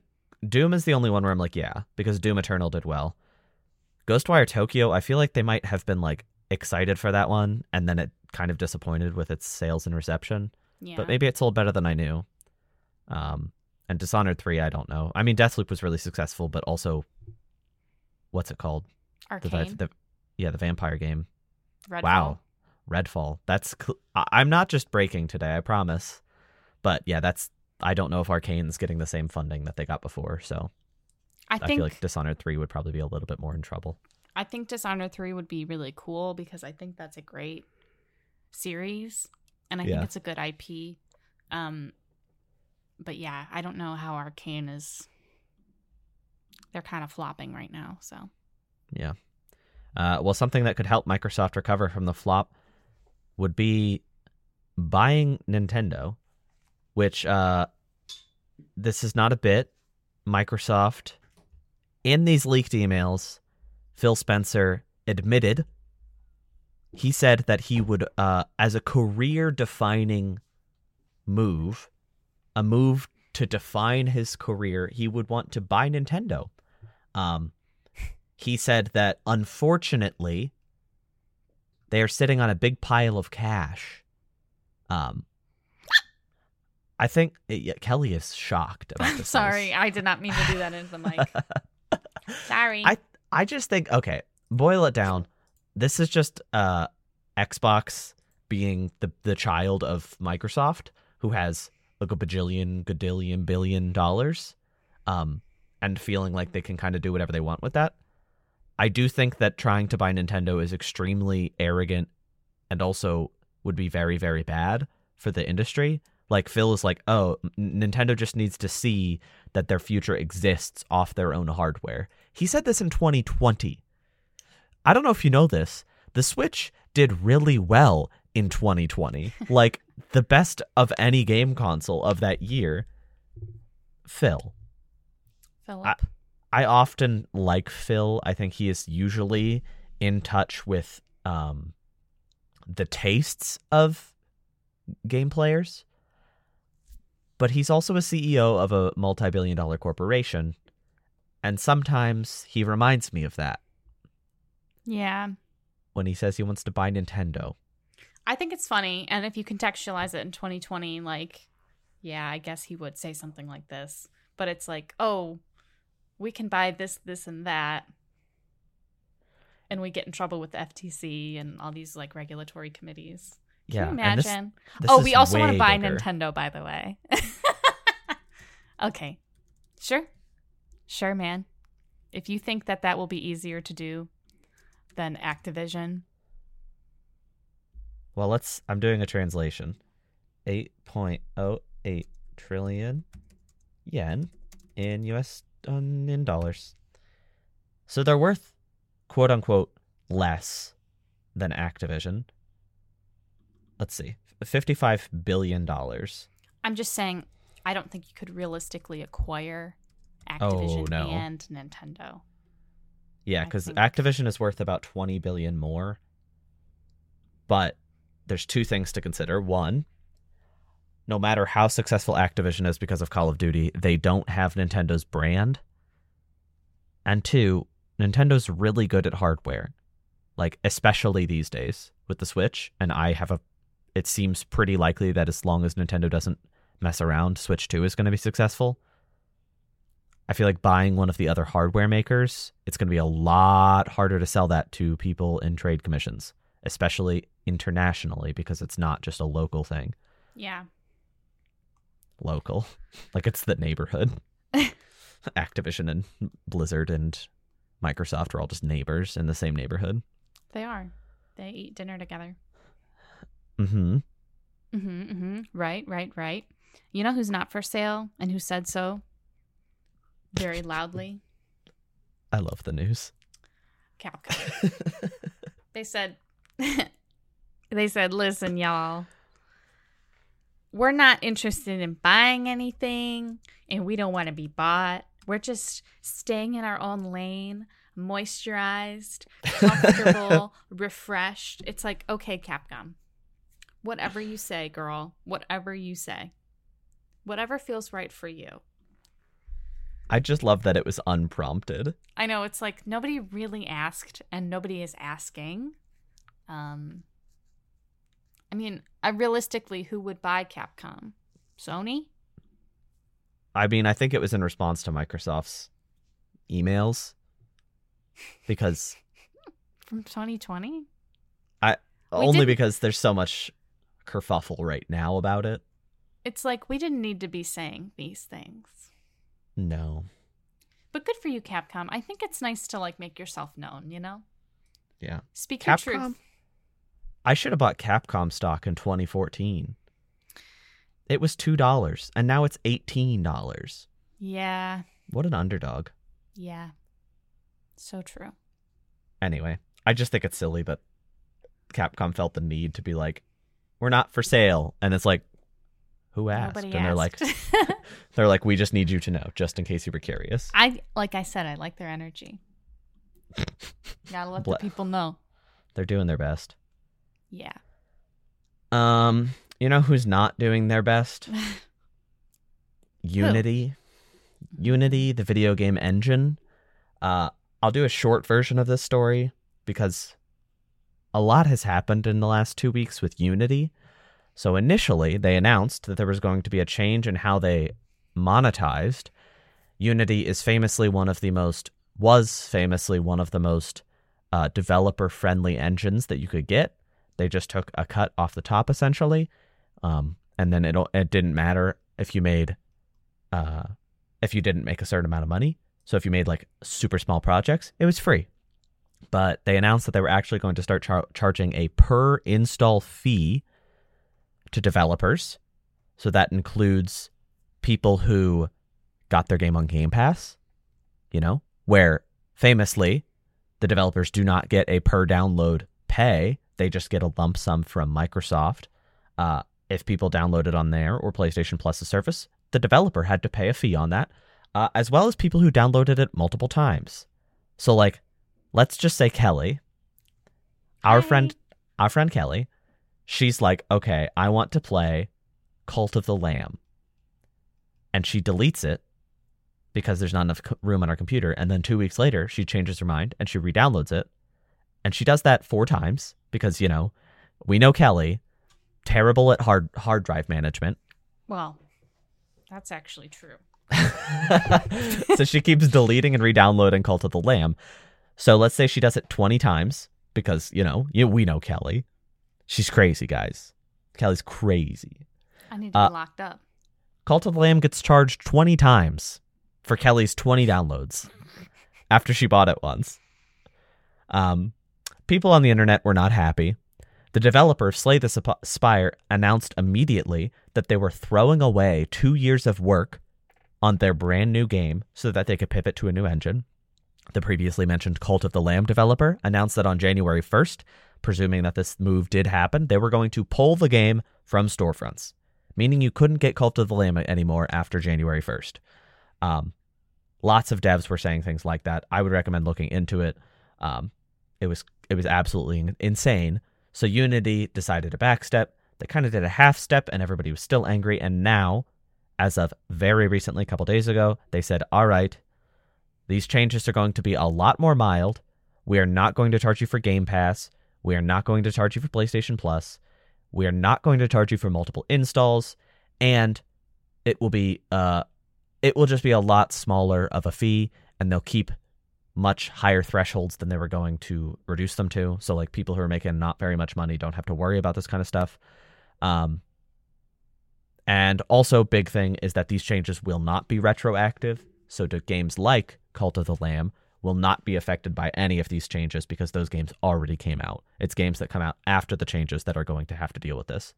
Doom is the only one where I'm like, yeah, because Doom Eternal did well. Ghostwire Tokyo, I feel like they might have been like excited for that one and then it kind of disappointed with its sales and reception. yeah. But maybe it sold better than I knew. Um and Dishonored 3, I don't know. I mean Deathloop was really successful, but also what's it called? Arkane. the, the yeah, the vampire game. Redfall. Wow. Redfall. That's cl- I'm not just breaking today, I promise. But yeah, that's I don't know if Arkane's getting the same funding that they got before, so I I, think feel like Dishonored 3 would probably be a little bit more in trouble. I think Dishonored 3 would be really cool because I think that's a great series and I Yeah. think it's a good IP. Um but yeah, I don't know how Arkane is they're kind of flopping right now, so Yeah. Uh, well, something that could help Microsoft recover from the flop would be buying Nintendo, which uh, this is not a bit. Microsoft, in these leaked emails, Phil Spencer admitted he said that he would, uh, as a career defining move, a move to define his career, he would want to buy Nintendo. Um, he said that unfortunately they are sitting on a big pile of cash. Um, I think yeah, Kellie is shocked about this. sorry, I did not mean to do that into the mic. Sorry. I I just think okay, boil it down. This is just uh Xbox being the the child of Microsoft who has like a bajillion, gadillion, billion dollars, um, and feeling like they can kind of do whatever they want with that. I do think that trying to buy Nintendo is extremely arrogant and also would be very, very bad for the industry. Like Phil is like, oh, Nintendo just needs to see that their future exists off their own hardware. He said this in 2020. I don't know if you know this. The Switch did really well in 2020. like the best of any game console of that year. Phil. Philip. I often like Phil. I think he is usually in touch with um, the tastes of game players. But he's also a CEO of a multi billion dollar corporation. And sometimes he reminds me of that yeah. when he says he wants to buy Nintendo. I think it's funny, and if you contextualize it in 2020, like, yeah, I guess he would say something like this. But it's like, oh, we can buy this, this, and that, and we get in trouble with the FTC and all these like regulatory committees. Can yeah. you and this- imagine? this oh, we also want to buy bigger. Nintendo, by the way. okay, sure, sure, man. If you think that that will be easier to do than Activision, Well, let's. I'm doing a translation. 8.08 trillion yen in US um, in dollars. So they're worth quote unquote less than Activision. Let's see. 55 billion dollars. I'm just saying, I don't think you could realistically acquire Activision Oh, no. and Nintendo. Yeah, cuz Activision is worth about 20 billion more. But there's two things to consider. One, no matter how successful Activision is because of Call of Duty, they don't have Nintendo's brand. And two, Nintendo's really good at hardware. Like especially these days with the Switch, and I have a it seems pretty likely that as long as Nintendo doesn't mess around, Switch 2 is going to be successful. I feel like buying one of the other hardware makers, it's going to be a lot harder to sell that to people in trade commissions, especially internationally because it's not just a local thing. Yeah. Local. Like it's the neighborhood. Activision and Blizzard and Microsoft are all just neighbors in the same neighborhood. They are. They eat dinner together. Mm-hmm. Mm-hmm, mm-hmm. Right, right, right. You know who's not for sale and who said so very loudly? I love the news. Capcom. they said they said, "Listen, y'all. We're not interested in buying anything and we don't want to be bought. We're just staying in our own lane, moisturized, comfortable, refreshed. It's like, okay, Capcom. Whatever you say, girl. Whatever you say. Whatever feels right for you. I just love that it was unprompted. I know it's like nobody really asked and nobody is asking. Um I mean, I realistically who would buy Capcom? Sony? I mean, I think it was in response to Microsoft's emails because From 2020? only didn't- because there's so much kerfuffle right now about it. It's like we didn't need to be saying these things. No. But good for you, Capcom. I think it's nice to like make yourself known, you know? Yeah. Speak your truth. I should have bought Capcom stock in 2014. It was $2 and now it's $18. Yeah. What an underdog. Yeah. So true. Anyway, I just think it's silly that Capcom felt the need to be like, we're not for sale. And it's like, who asked? Nobody and they're like, they're like, we just need you to know, just in case you were curious. I like I said, I like their energy. Gotta let Ble- the people know. They're doing their best. Yeah. Um, you know who's not doing their best? Unity. Unity, the video game engine. Uh, I'll do a short version of this story because a lot has happened in the last two weeks with Unity. So initially, they announced that there was going to be a change in how they monetized. Unity is famously one of the most, was famously one of the most uh, developer friendly engines that you could get. They just took a cut off the top essentially. Um, and then it, it didn't matter if you made, uh, if you didn't make a certain amount of money. So if you made like super small projects, it was free. But they announced that they were actually going to start char- charging a per install fee to developers. So that includes people who got their game on Game Pass, you know, where famously the developers do not get a per download pay. They just get a lump sum from Microsoft. Uh, if people download it on there or PlayStation Plus's service, the developer had to pay a fee on that, uh, as well as people who downloaded it multiple times. So, like, let's just say Kellie, our Hi. friend, our friend Kellie, she's like, okay, I want to play Cult of the Lamb, and she deletes it because there's not enough room on her computer. And then two weeks later, she changes her mind and she re-downloads it, and she does that four times because you know we know Kellie, terrible at hard hard drive management. Well, that's actually true. so she keeps deleting and re-downloading Cult of the Lamb. So let's say she does it 20 times because, you know, you, we know Kellie. She's crazy, guys. Kellie's crazy. I need to Uh, be locked up. Cult of the Lamb gets charged 20 times for Kellie's 20 downloads after she bought it once. Um, people on the internet were not happy. The developer, Slay the Sp- Spire, announced immediately that they were throwing away two years of work on their brand new game so that they could pivot to a new engine. The previously mentioned Cult of the Lamb developer announced that on January 1st, presuming that this move did happen, they were going to pull the game from storefronts, meaning you couldn't get Cult of the Lamb anymore after January 1st. Um, lots of devs were saying things like that. I would recommend looking into it. Um, it was it was absolutely insane. So Unity decided to backstep. They kind of did a half step, and everybody was still angry. And now, as of very recently, a couple days ago, they said, "All right, these changes are going to be a lot more mild. We are not going to charge you for Game Pass. We are not going to charge you for PlayStation Plus. We are not going to charge you for multiple installs, and it will be uh, it will just be a lot smaller of a fee, and they'll keep much higher thresholds than they were going to reduce them to. So like people who are making not very much money don't have to worry about this kind of stuff. Um, and also big thing is that these changes will not be retroactive. So games like Cult of the Lamb, will not be affected by any of these changes because those games already came out. It's games that come out after the changes that are going to have to deal with this.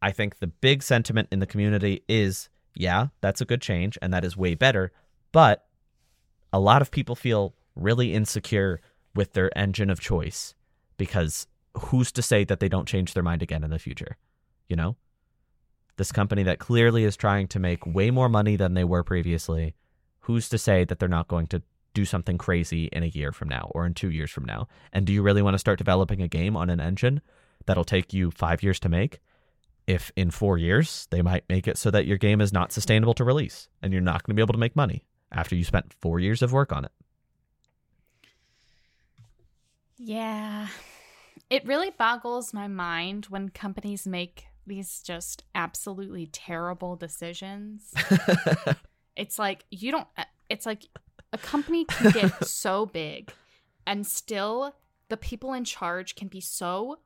I think the big sentiment in the community is yeah, that's a good change and that is way better, but a lot of people feel really insecure with their engine of choice because who's to say that they don't change their mind again in the future? You know? This company that clearly is trying to make way more money than they were previously, who's to say that they're not going to do something crazy in a year from now or in two years from now? And do you really want to start developing a game on an engine that'll take you five years to make? If in four years they might make it so that your game is not sustainable to release and you're not going to be able to make money after you spent four years of work on it. Yeah. It really boggles my mind when companies make these just absolutely terrible decisions. it's like you don't uh, it's like a company can get so big and still the people in charge can be so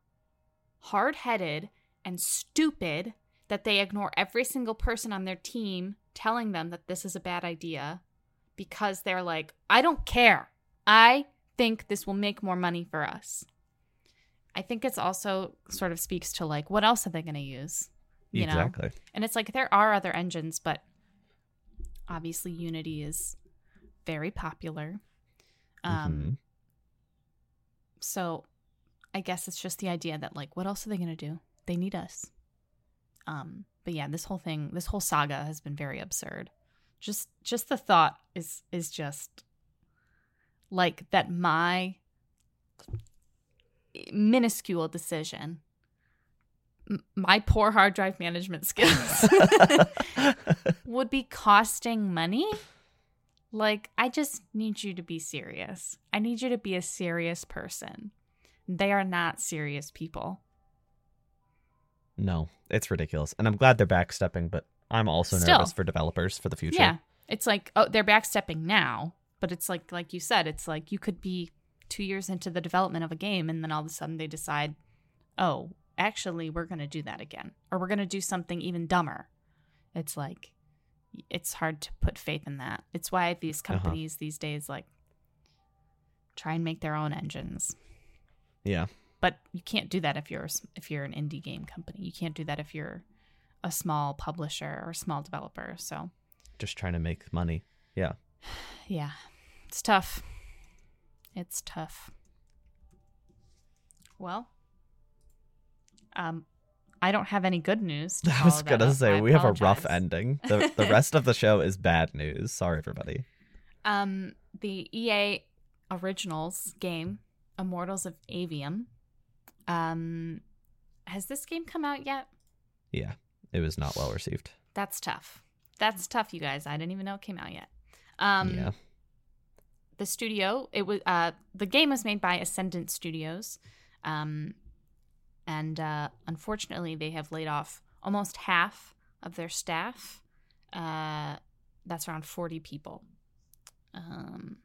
hard-headed and stupid that they ignore every single person on their team telling them that this is a bad idea because they're like, I don't care. I think this will make more money for us. I think it's also sort of speaks to like what else are they going to use? You exactly. know. And it's like there are other engines, but obviously Unity is very popular. Um mm-hmm. so I guess it's just the idea that like what else are they going to do? They need us. Um but yeah, this whole thing, this whole saga has been very absurd. Just just the thought is is just like that my minuscule decision my poor hard drive management skills would be costing money? Like i just need you to be serious. I need you to be a serious person. They are not serious people. No it's ridiculous. And i'm glad they're backstepping but i'm also Still. nervous for developers for the future. Yeah. It's like oh they're backstepping now but it's like like you said it's like you could be two years into the development of a game and then all of a sudden they decide oh actually we're going to do that again or we're going to do something even dumber. It's like it's hard to put faith in that. It's why these Uh-huh. companies these days like try and make their own engines. Yeah. But you can't do that if you're if you're an indie game company. You can't do that if you're a small publisher or small developer so. Just trying to make money. Yeah yeah it's tough. It's tough. Well um i don't have any good news to i was gonna say I we have a rough ending. The, the rest of the show is bad news. Sorry everybody. Um the ea originals game immortals of Aveum um has this game come out yet? Yeah it was not well received. That's tough. That's tough you guys. I didn't even know it came out yet um yeah. the studio it was uh the game was made by ascendant studios. Um and uh unfortunately they have laid off almost half of their staff. Uh that's around 40 people. Um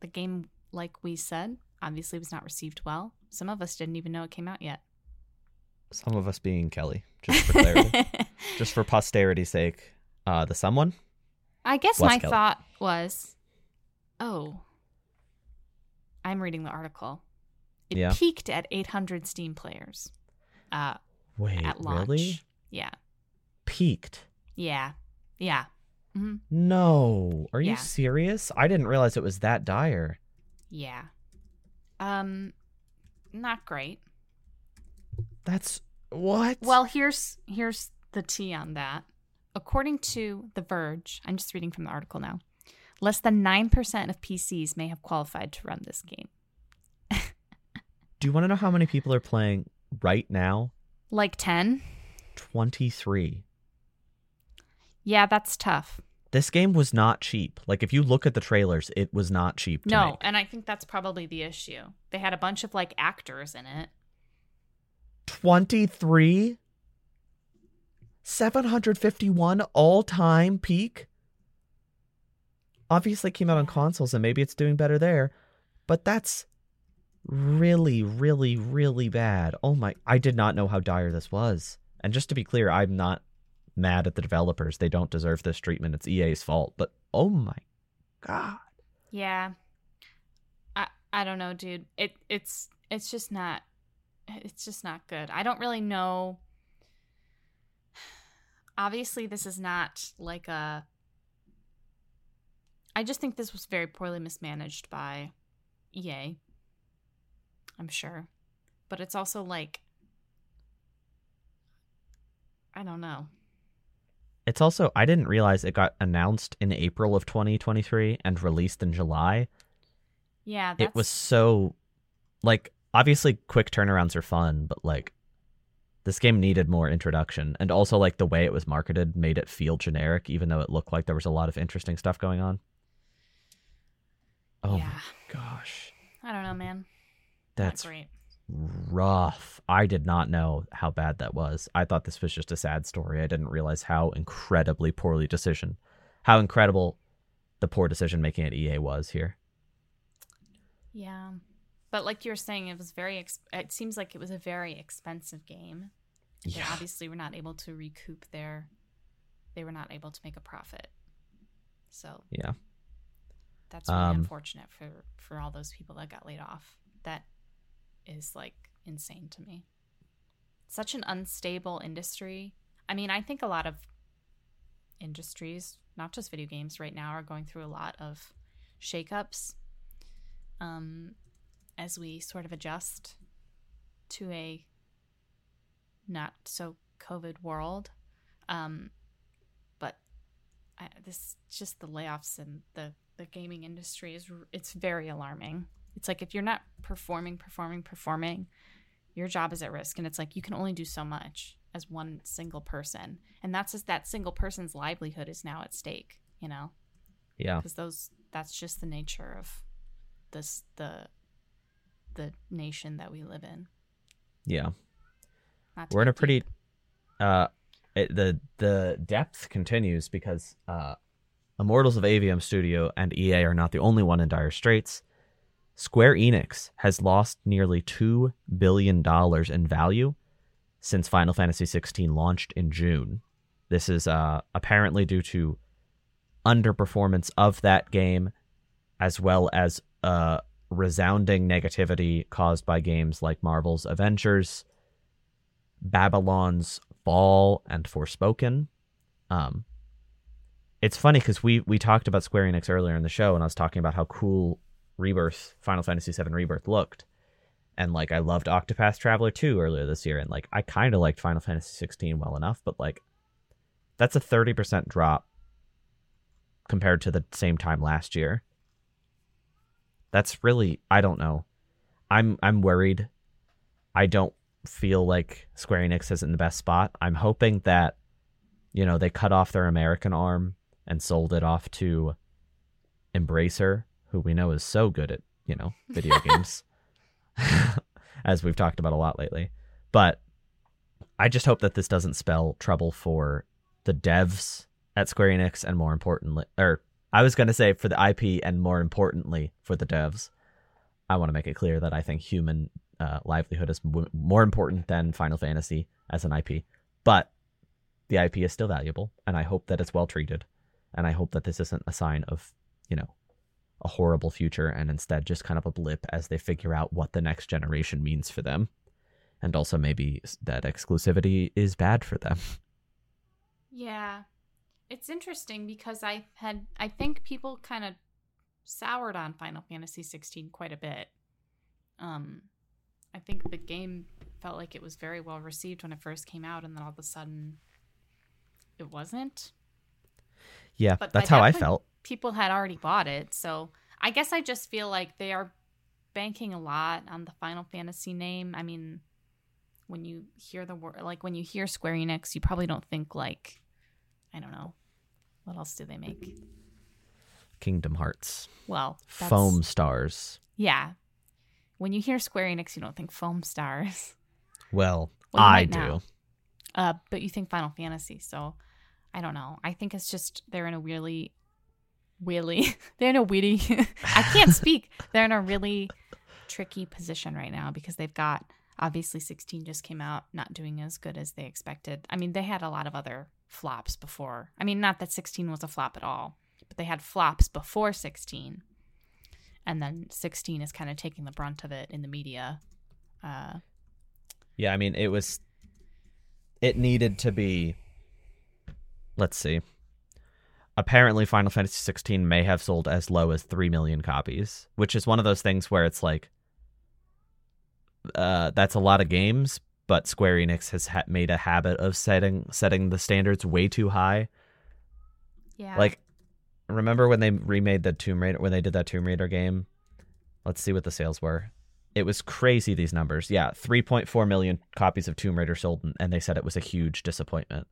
the game like we said obviously was not received well. Some of us didn't even know it came out yet. Some of us being Kellie just for clarity. Just for posterity's sake uh the someone I guess Wes my Kellie. thought was, oh, I'm reading the article. It Yeah. peaked at 800 Steam players. Uh, wait at launch. really Yeah, peaked yeah, yeah. hmm no are you serious i didn't realize it was that dire Yeah. Um, not great. that's what Well, here's here's the tea on that. According to The Verge, I'm just reading from the article now. Less than nine percent of PCs may have qualified to run this game. do you want to know how many people are playing right now Like ten. 23 Yeah, that's tough. this game was not cheap like if you look at the trailers it was not cheap to No, make. and I think that's probably the issue. They had a bunch of like actors in it. 23 751 all-time peak obviously came out on consoles and maybe it's doing better there but that's really really really bad oh my i did not know how dire this was and just to be clear i'm not mad at the developers they don't deserve this treatment it's ea's fault but oh my God. Yeah. I I don't know, dude. It it's it's just not it's just not good. I don't really know obviously this is not like a I just think this was very poorly mismanaged by EA. I'm sure. But it's also like I don't know. It's also I didn't realize it got announced in April of 2023 and released in July. Yeah, that's... It was so like obviously quick turnarounds are fun, but like this game needed more introduction and also like the way it was marketed made it feel generic even though it looked like there was a lot of interesting stuff going on. Oh yeah. my gosh. I don't know, man. That's great. rough. I did not know how bad that was. I thought this was just a sad story. I didn't realize how incredibly poorly decision, how incredible the poor decision making at EA was here. Yeah. But like you were saying, it was very. It seems like it was a very expensive game. They Yeah. obviously were not able to recoup their. They were not able to make a profit. So Yeah. that's really Um, unfortunate for for all those people that got laid off. That is like insane to me. Such an unstable industry. I mean, I think a lot of industries, not just video games, right now are going through a lot of shakeups. Um, as we sort of adjust to a not so COVID world. Um, but I, this just the layoffs and the the gaming industry is it's very alarming. It's like if you're not performing, performing, performing, your job is at risk, and it's like you can only do so much as one single person, and that's just that single person's livelihood is now at stake. You know, Yeah. because those that's just the nature of this the the nation that we live in. Yeah. We're in a pretty deep. uh it, the the depth continues because uh Immortals of Aveum Studio and EA are not the only one in dire straits. Square Enix has lost nearly 2 billion dollars in value since Final Fantasy 16 launched in June. This is uh apparently due to underperformance of that game as well as uh resounding negativity caused by games like Marvel's Avengers, Babylon's Fall, and Forspoken. Um, it's funny because we we talked about Square Enix earlier in the show, and I was talking about how cool Rebirth, Final Fantasy VII Rebirth looked, and like I loved Octopath Traveler 2 earlier this year, and like I kind of liked Final Fantasy 16 well enough, but like that's a thirty percent drop compared to the same time last year. That's really I don't know. I'm I'm worried. I don't feel like Square Enix is in the best spot. I'm hoping that you know they cut off their American arm and sold it off to Embracer, who we know is so good at you know video games, as we've talked about a lot lately. But I just hope that this doesn't spell trouble for the devs at Square Enix, and more importantly, or I was going to say for the IP, and more importantly for the devs. I want to make it clear that I think human uh, livelihood is m- more important than Final Fantasy as an IP. But the IP is still valuable, and I hope that it's well treated. And I hope that this isn't a sign of, you know, a horrible future, and instead just kind of a blip as they figure out what the next generation means for them. And also maybe that exclusivity is bad for them. Yeah. It's interesting because I had I think people kind of soured on Final Fantasy 16 quite a bit. Um I think the game felt like it was very well received when it first came out and then all of a sudden it wasn't. Yeah, But that's how that I felt. People had already bought it, so I guess I just feel like they are banking a lot on the Final Fantasy name. I mean, when you hear the word like when you hear Square Enix, you probably don't think like I don't know. What else do they make? Kingdom Hearts, Well, that's- Foam Stars. Yeah. When you hear Square Enix, you don't think Foam Stars. Well, Well, I do. now. Uh, but you think Final Fantasy. So I don't know. I think it's just they're in a really, really, they're in a witty, I can't speak. They're in a really tricky position right now because they've got, obviously 16 just came out not doing as good as they expected. I mean, they had a lot of other flops before. I mean, not that 16 was a flop at all, but they had flops before 16. And then 16 is kind of taking the brunt of it in the media. Uh, Yeah, I mean, it was. It needed to be. Let's see. Apparently, Final Fantasy 16 may have sold as low as 3 million copies, which is one of those things where it's like. Uh, that's a lot of games, but Square Enix has ha- made a habit of setting setting the standards way too high. yeah. Like, remember when they remade the Tomb Raider when they did that Tomb Raider game? Let's see what the sales were. It was crazy these numbers. Yeah, 3.4 million copies of Tomb Raider sold, and they said it was a huge disappointment.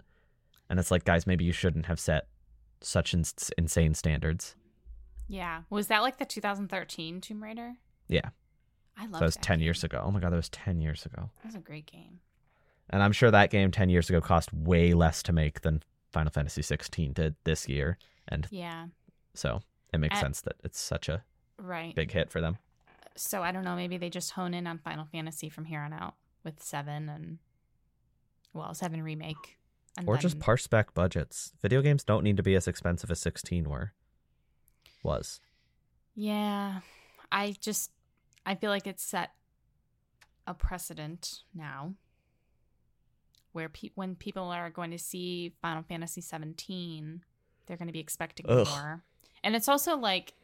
And it's like, guys, maybe you shouldn't have set such ins- insane standards. yeah. Was that like the 2013 Tomb Raider? Yeah, I love that was 10 years ago. Oh my god, that was 10 years ago. That was a great game. And I'm sure that game 10 years ago cost way less to make than Final Fantasy 16 did this year, and Yeah. so it makes Uh, sense that it's such a Right. big hit for them. So I don't know. Maybe they just hone in on Final Fantasy from here on out with seven and well, seven remake, and or just parse back budgets. Video games don't need to be as expensive as 16 were. Was. Yeah, I just I feel like it's set a precedent now where pe- when people are going to see Final Fantasy 17, they're going to be expecting Ugh. more. And it's also like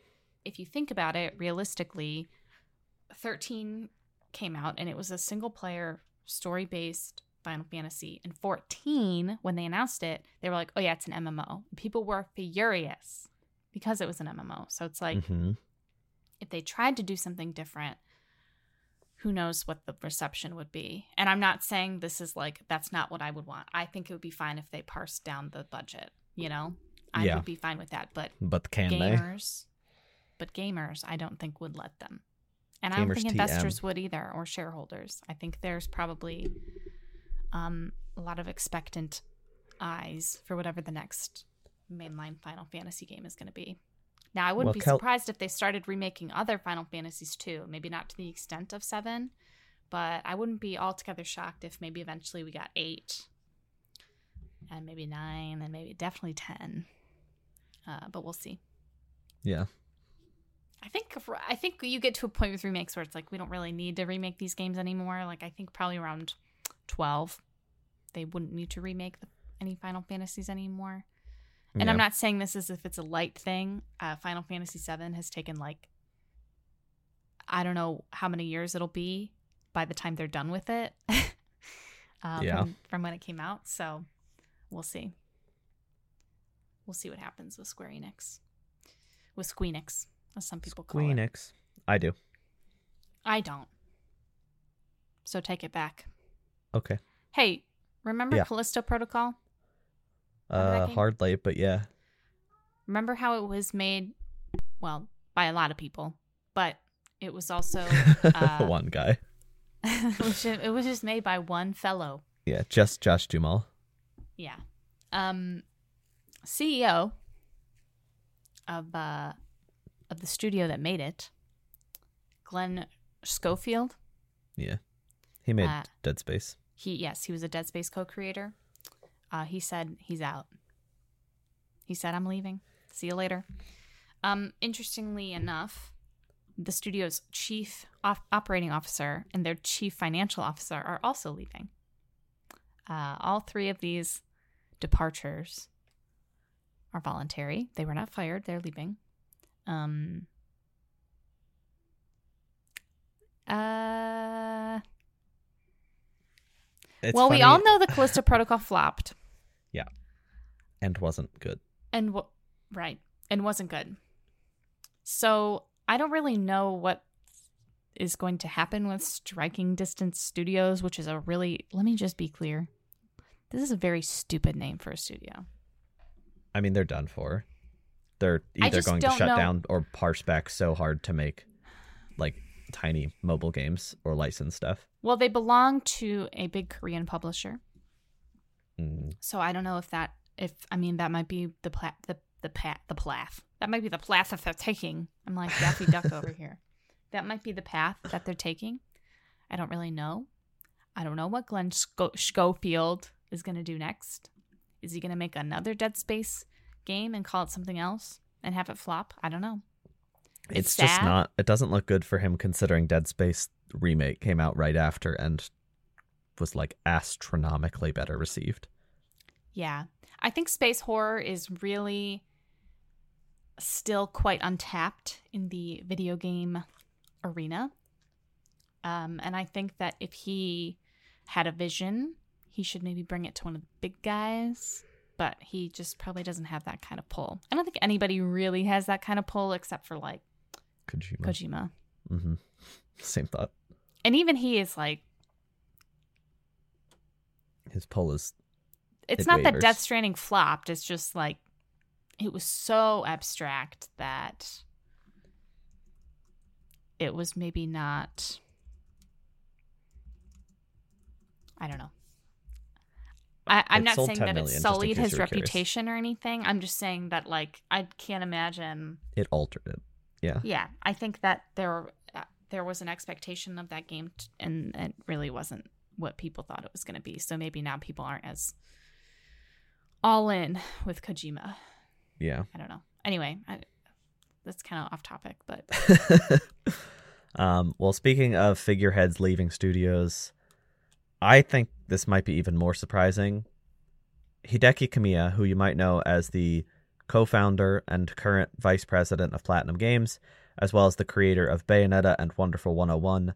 if you think about it realistically, 13 came out and it was a single player story based Final Fantasy. And 14, when they announced it, they were like, oh, yeah, it's an MMO. People were furious because it was an MMO. So it's like, hmm if they tried to do something different, who knows what the reception would be. And I'm not saying this is like, that's not what I would want. I think it would be fine if they parsed down the budget, you know? I Yeah. would be fine with that. But But can they? gamers, but gamers, I don't think would let them. And I don't Gamers think TM. investors would either, or shareholders. I think there's probably um, a lot of expectant eyes for whatever the next mainline Final Fantasy game is going to be. Now, I wouldn't Well, be Kel- surprised if they started remaking other Final Fantasies too. Maybe not to the extent of seven, but I wouldn't be altogether shocked if maybe eventually we got eight, and maybe nine, and maybe definitely ten. Uh, but we'll see. Yeah. I think I think you get to a point with remakes where it's like we don't really need to remake these games anymore. Like I think probably around twelve, they wouldn't need to remake the, any Final Fantasies anymore. And I'm not saying this as if it's a light thing. Uh, Final Fantasy VII has taken like I don't know how many years it'll be by the time they're done with it. uh, Yeah. from, from when it came out, so we'll see. We'll see what happens with Square Enix, with Squeenix, as some people call it. Squeenix. I do. I don't. So take it back. Okay. Hey, remember Yeah. Callisto Protocol? Uh, hard late, but yeah. Remember how it was made, well, by a lot of people, but it was also uh, One guy. it, was just, it was just made by one fellow. Yeah, just Josh Duhamel. Yeah. Um, CEO of uh of the studio that made it, Glen Schofield. Yeah. He made Uh, Dead Space. He yes, he was a Dead Space co-creator. Uh, he said he's out. He said I'm leaving. See you later. Um, interestingly enough, the studio's chief op- operating officer and their chief financial officer are also leaving. Uh, all three of these departures are voluntary. They were not fired. They're leaving. Um. Uh. It's well, we all know the Callisto Protocol flopped, Yeah, and wasn't good. and w- right, and wasn't good. So I don't really know what is going to happen with Striking Distance Studios, which is a really. Let me just be clear. This is a very stupid name for a studio. I mean, they're done for. They're either going to shut know- down or parse back so hard to make like tiny mobile games or license stuff. Well, they belong to a big Korean publisher, Mm, so I don't know if that. If I mean that might be the pla- the the path the path that might be the path that they're taking. I'm like Daffy Duck over here. That might be the path that they're taking. I don't really know. I don't know what Glen Schofield is going to do next. Is he going to make another Dead Space game and call it something else? and have it flop. I don't know. It's, It's just not. It doesn't look good for him considering Dead Space remake came out right after and was like astronomically better received. Yeah. I think space horror is really still quite untapped in the video game arena. Um, and I think that if he had a vision, he should maybe bring it to one of the big guys. But he just probably doesn't have that kind of pull. I don't think anybody really has that kind of pull except for like Kojima. Kojima. hmm Same thought. And even he is like, His pull is it's It not that. Death Stranding flopped. It's just like it was so abstract that it was maybe not. I don't know. I, I'm It not saying that it million, in sullied his were curious. reputation or anything. I'm just saying that, like, I can't imagine. it altered it. Yeah. Yeah, I think that there uh, there was an expectation of that game, t- and it really wasn't what people thought it was going to be. So maybe now people aren't as all in with Kojima. Yeah. I don't know. Anyway, I, that's kind of off topic, but um, well, speaking of figureheads leaving studios, I think this might be even more surprising. Hideki Kamiya, who you might know as the co founder and current vice president of Platinum Games, as well as the creator of Bayonetta and Wonderful 101,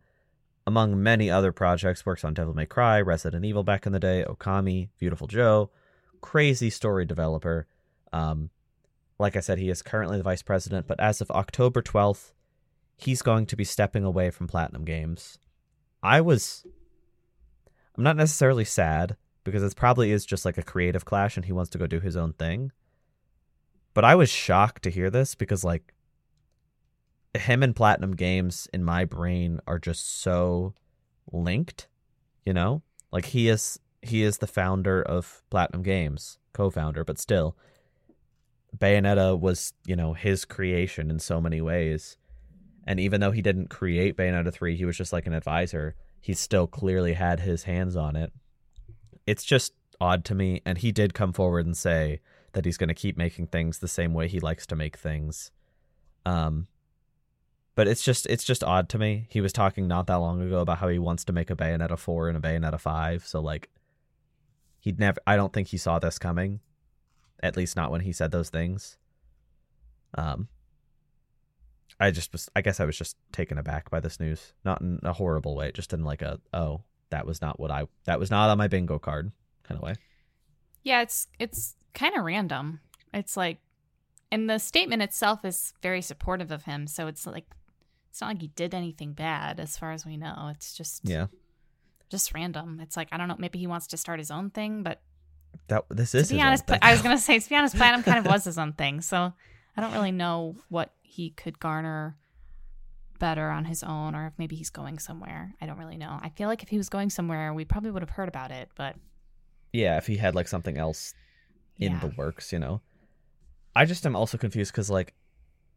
among many other projects, works on Devil May Cry, Resident Evil back in the day, Okami, Beautiful Joe, crazy story developer. Um, like I said, he is currently the vice president, but as of October 12th, he's going to be stepping away from Platinum Games. I was. I'm not necessarily sad because it probably is just like a creative clash and he wants to go do his own thing. But I was shocked to hear this because, like, him and Platinum Games in my brain are just so linked, you know? Like, he is. He is the founder of Platinum Games, co-founder, but still, Bayonetta was, you know, his creation in so many ways. And even though he didn't create Bayonetta 3, he was just like an advisor. He still clearly had his hands on it. It's just odd to me. And he did come forward and say that he's going to keep making things the same way he likes to make things. Um, but it's just it's just odd to me. He was talking not that long ago about how he wants to make a Bayonetta 4 and a Bayonetta 5. So like, he'd never. I don't think he saw this coming. At least not when he said those things. Um, I just was. I guess I was just taken aback by this news, not in a horrible way, just in like a oh, that was not what I that was not on my bingo card kind of way. yeah, it's it's kind of random. It's like, and the statement itself is very supportive of him. So it's like, it's not like he did anything bad, as far as we know. It's just Yeah, just random. It's like I don't know. Maybe he wants to start his own thing, but that this is, to be his own honest, thing. I was gonna say to be honest, Platinum kind of was his own thing. So I don't really know what he could garner better on his own, or if maybe he's going somewhere. I don't really know. I feel like if he was going somewhere, we probably would have heard about it. But yeah, if he had like something else in yeah, the works, you know. I just am also confused because like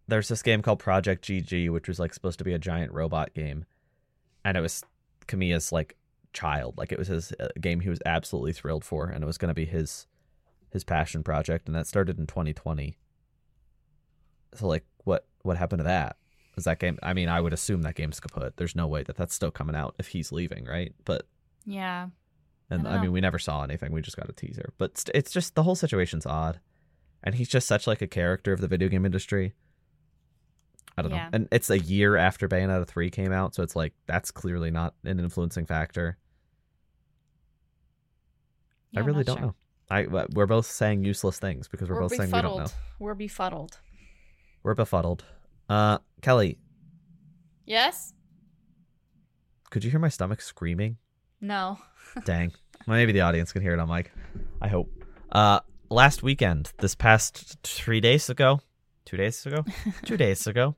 there's this game called Project GG, which was like supposed to be a giant robot game, and it was Kamiya's like child, like it was his uh, game he was absolutely thrilled for, and it was going to be his his passion project, and that started in 2020. So like, what what happened to that? Is that game? I mean, I would assume that game's kaput. There's no way that that's still coming out if he's leaving, right? But yeah, and I I, mean, we never saw anything. We just got a teaser. But st- it's just the whole situation's odd, and he's just such like a character of the video game industry. I don't Yeah. know. And it's a year after Bayonetta three came out, so it's like that's clearly not an influencing factor. Yeah, I really don't sure. know. I uh, we're both saying useless things because we're, We're, both saying we don't know. We're befuddled. We're befuddled. Uh, Kellie, Yes. could you hear my stomach screaming? No. Dang. Maybe the audience can hear it on mic. I hope. Uh, last weekend, this past three days ago, two days ago, two days ago,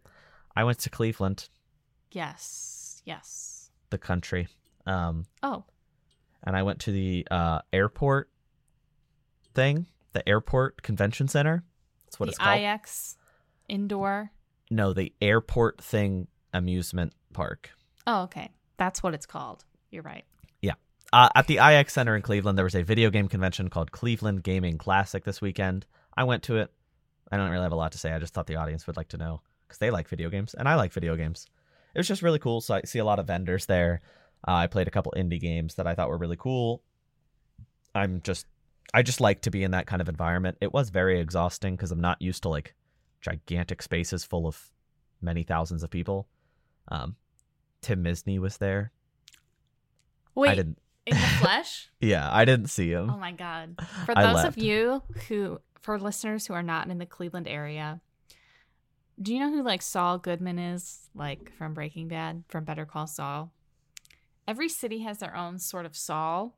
I went to Cleveland, Yes. Yes. the country, um, Oh. and I went to the uh, airport thing, the airport convention center. That's what the it's called. IX indoor. no, the airport thing amusement park. Oh, okay. That's what it's called. You're right. Uh, at the IX Center in Cleveland, there was a video game convention called Cleveland Gaming Classic this weekend. I went to it. I don't really have a lot to say. I just thought the audience would like to know because they like video games and I like video games. It was just really cool. So I see a lot of vendors there. Uh, I played a couple indie games that I thought were really cool. I'm just, I just like to be in that kind of environment. It was very exhausting because I'm not used to like gigantic spaces full of many thousands of people. Um, Tim Misny was there. Wait, I didn't. In the flesh? Yeah, I didn't see him. oh my god! For I those left. of you who, for listeners who are not in the Cleveland area, do you know who like Saul Goodman is? Like from Breaking Bad, from Better Call Saul. Every city has their own sort of Saul.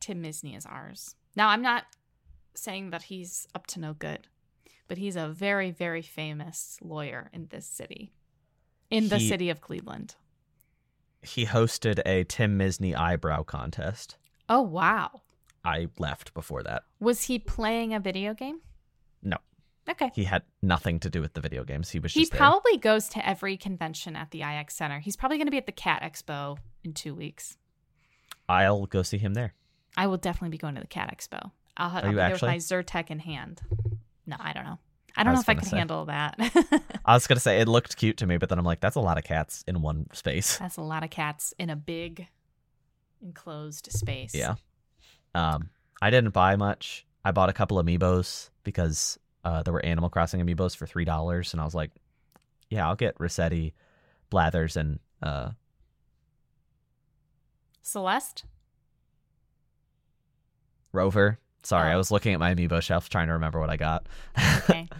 Tim Misny is ours. Now, I'm not saying that he's up to no good, but he's a very, very famous lawyer in this city, in the city of Cleveland. He hosted a Tim Misny eyebrow contest. Oh wow! I left before that. Was he playing a video game? No. Okay. He had nothing to do with the video games. He was He just there. probably goes to every convention at the IX Center. He's probably going to be at the Cat Expo in two weeks. I'll go see him there. I will definitely be going to the Cat Expo. I'll, I'll you be there actually? with my Zyrtec in hand. No, I don't know. I don't I know if I can say. handle that. I was gonna say it looked cute to me, but then I'm like, that's a lot of cats in one space. That's a lot of cats in a big enclosed space. Yeah. Um, I didn't buy much. I bought a couple amiibos because uh, there were Animal Crossing amiibos for three dollars, and I was like, yeah, I'll get Resetti, Blathers, and uh, Celeste? Rover. Sorry, I Oh. was looking at my amiibo shelf trying to remember what I got Okay.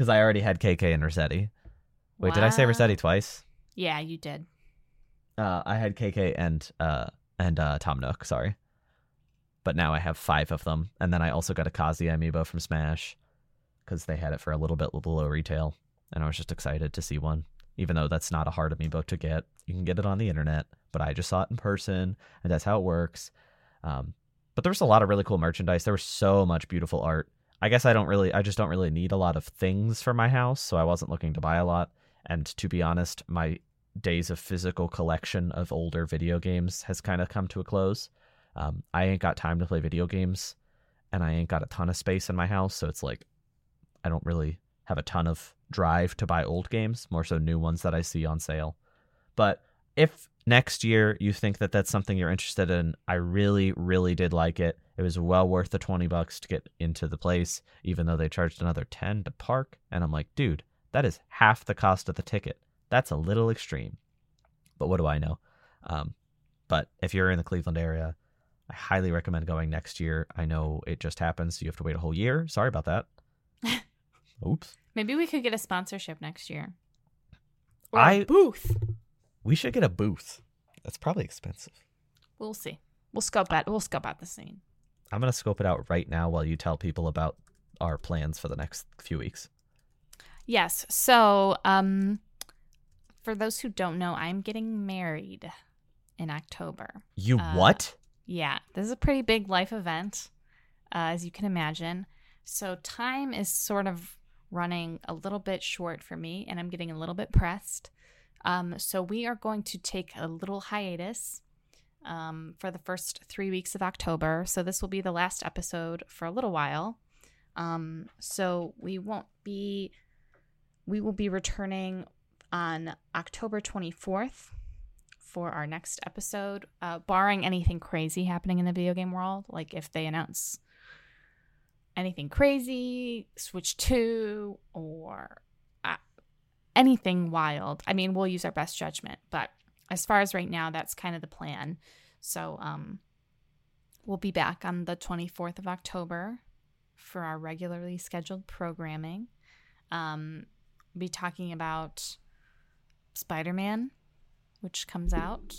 because I already had KK and Resetti. Wait, did I say. Resetti twice? Yeah, you did. Uh, I had KK and uh and uh Tom Nook, sorry. But now I have five of them, and then I also got a Kazuya amiibo from Smash because they had it for a little bit below retail, and I was just excited to see one. Even though that's not a hard amiibo to get, you can get it on the internet. But I just saw it in person, and that's how it works. Um, but there was a lot of really cool merchandise. There was so much beautiful art. I guess I don't really, I just don't really need a lot of things for my house, so I wasn't looking to buy a lot. And to be honest, my days of physical collection of older video games has kind of come to a close. Um, I ain't got time to play video games, and I ain't got a ton of space in my house, so it's like I don't really have a ton of drive to buy old games, more so new ones that I see on sale. But if next year you think that that's something you're interested in, I really, really did like it. It was well worth the 20 bucks to get into the place, even though they charged another 10 to park. And I'm like, dude, that is half the cost of the ticket. That's a little extreme. But what do I know? Um, but if you're in the Cleveland area, I highly recommend going next year. I know it just happens. so you have to wait a whole year. Sorry about that. Oops. Maybe we could get a sponsorship next year. Or I- a booth. We should get a booth. That's probably expensive. We'll see. We'll scope out. We'll scope out the scene. I'm gonna scope it out right now while you tell people about our plans for the next few weeks. Yes. So, um, for those who don't know, I'm getting married in October. You Uh, what? Yeah, this is a pretty big life event, uh, as you can imagine. So time is sort of running a little bit short for me, and I'm getting a little bit pressed. Um, so we are going to take a little hiatus um, for the first three weeks of October. So this will be the last episode for a little while. Um, so we won't be. We will be returning on October 24th for our next episode, uh, barring anything crazy happening in the video game world. Like if they announce anything crazy, Switch 2, or uh, anything wild. I mean, we'll use our best judgment. But as far as right now, that's kind of the plan. So um, we'll be back on the 24th of October for our regularly scheduled programming. Um, be talking about Spider Man which comes out,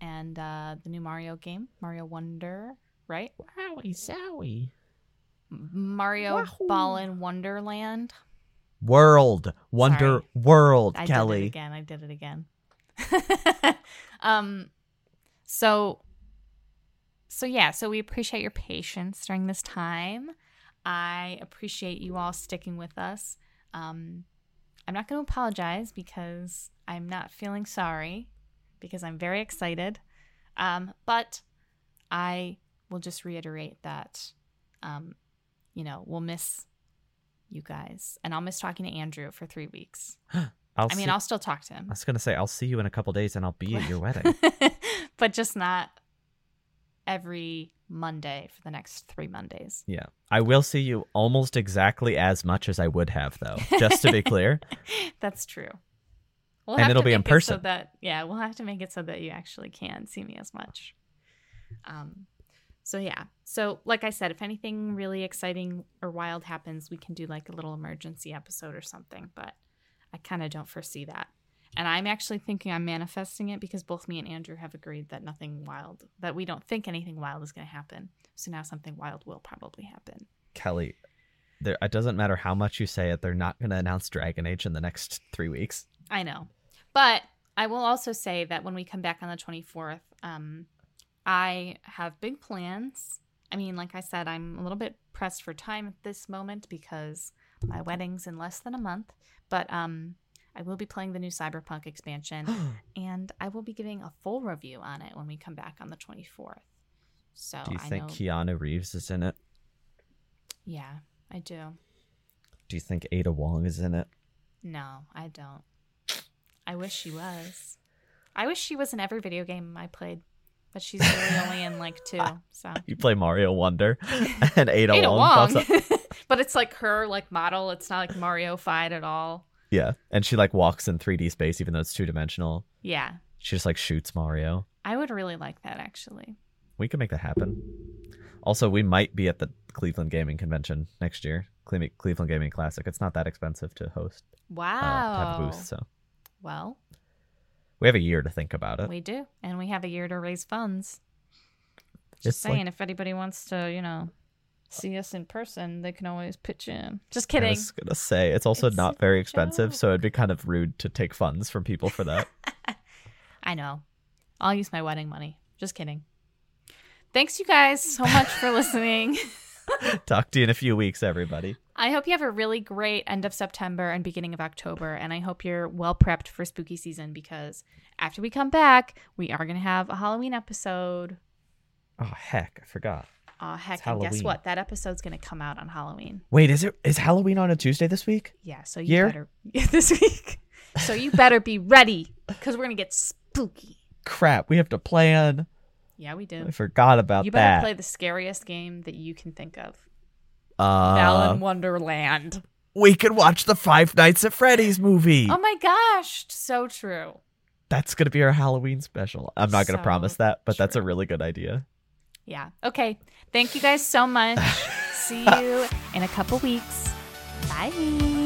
and uh, the new Mario game, Mario Wonder, right? Wowie zowie. Mario Wahoo. Balan Wonderland. World. Wonder Sorry. World, I Kellie. did it again. I did it again. um, so, so yeah. So we appreciate your patience during this time. I appreciate you all sticking with us. Um, I'm not going to apologize because I'm not feeling sorry because I'm very excited. Um, but I will just reiterate that, um, you know, we'll miss you guys, and I'll miss talking to Andrew for three weeks. I'll I mean, see- I'll still talk to him. I was gonna say I'll see you in a couple days and I'll be at your wedding. but just not every Monday for the next three Mondays. yeah, I will see you almost exactly as much as I would have though. Just to be clear, That's true. We'll And have it'll to be in make it so person. that yeah, we'll have to make it so that you actually can see me as much. Um, so yeah. So like I said, if anything really exciting or wild happens, we can do like a little emergency episode or something. But I kind of don't foresee that. And I'm actually thinking I'm manifesting it because both me and Andrew have agreed that nothing wild, that we don't think anything wild is going to happen. So now something wild will probably happen. Kellie. There, it doesn't matter how much you say it. They're not gonna announce Dragon Age in the next three weeks. I know. But I will also say that when we come back on the 24th, um, I have big plans. I mean, like I said, I'm a little bit pressed for time at this moment because my wedding's in less than a month. But um, I will be playing the new Cyberpunk expansion and I will be giving a full review on it when we come back on the 24th. So Do you I think know. Keanu Reeves is in it? yeah, I do. Do you think Ada Wong is in it? No, I don't. I wish she was. I wish she was in every video game I played, but she's really only in like two. So You play Mario Wonder, and Ada, Ada Wong, Wong, up. but it's like her like model. It's not like Mario fight at all. Yeah, and she like walks in 3D space, even though it's two dimensional. Yeah, She just like shoots Mario. I would really like that actually. We could make that happen. Also, we might be at the Cleveland Gaming Convention next year. Cleveland Gaming Classic. It's not that expensive to host. Uh, to have a Wow. booth, so well, we have a year to think about it. we do, and we have a year to raise funds. It's Just like- saying, if anybody wants to, you know, see us in person, they can always pitch in. Just kidding. I was gonna say it's also It's not very expensive, joke. so it'd be kind of rude to take funds from people for that. I know. I'll use my wedding money. Just kidding. Thanks, you guys, so much for listening. Talk to you in a few weeks, everybody. I hope you have a really great end of September and beginning of October. And I hope you're well prepped for spooky season because after we come back, we are going to have a Halloween episode. Oh heck, I forgot. Oh, heck. It's And guess what? That episode's going to come out on Halloween. Wait, is it is Halloween on a Tuesday this week? Yeah. So you Year? better, this week. So you better be ready because we're going to get spooky. Crap, we have to plan. Yeah, we do. I forgot about that. You better that. play the scariest game that you can think of. Uh, Balan Wonderland. we could watch the Five Nights at Freddy's movie. Oh my gosh, so true. That's gonna be our Halloween special. I'm not gonna promise that, but that's a really good idea. Yeah. Okay. Thank you guys so much. See you in a couple weeks. Bye.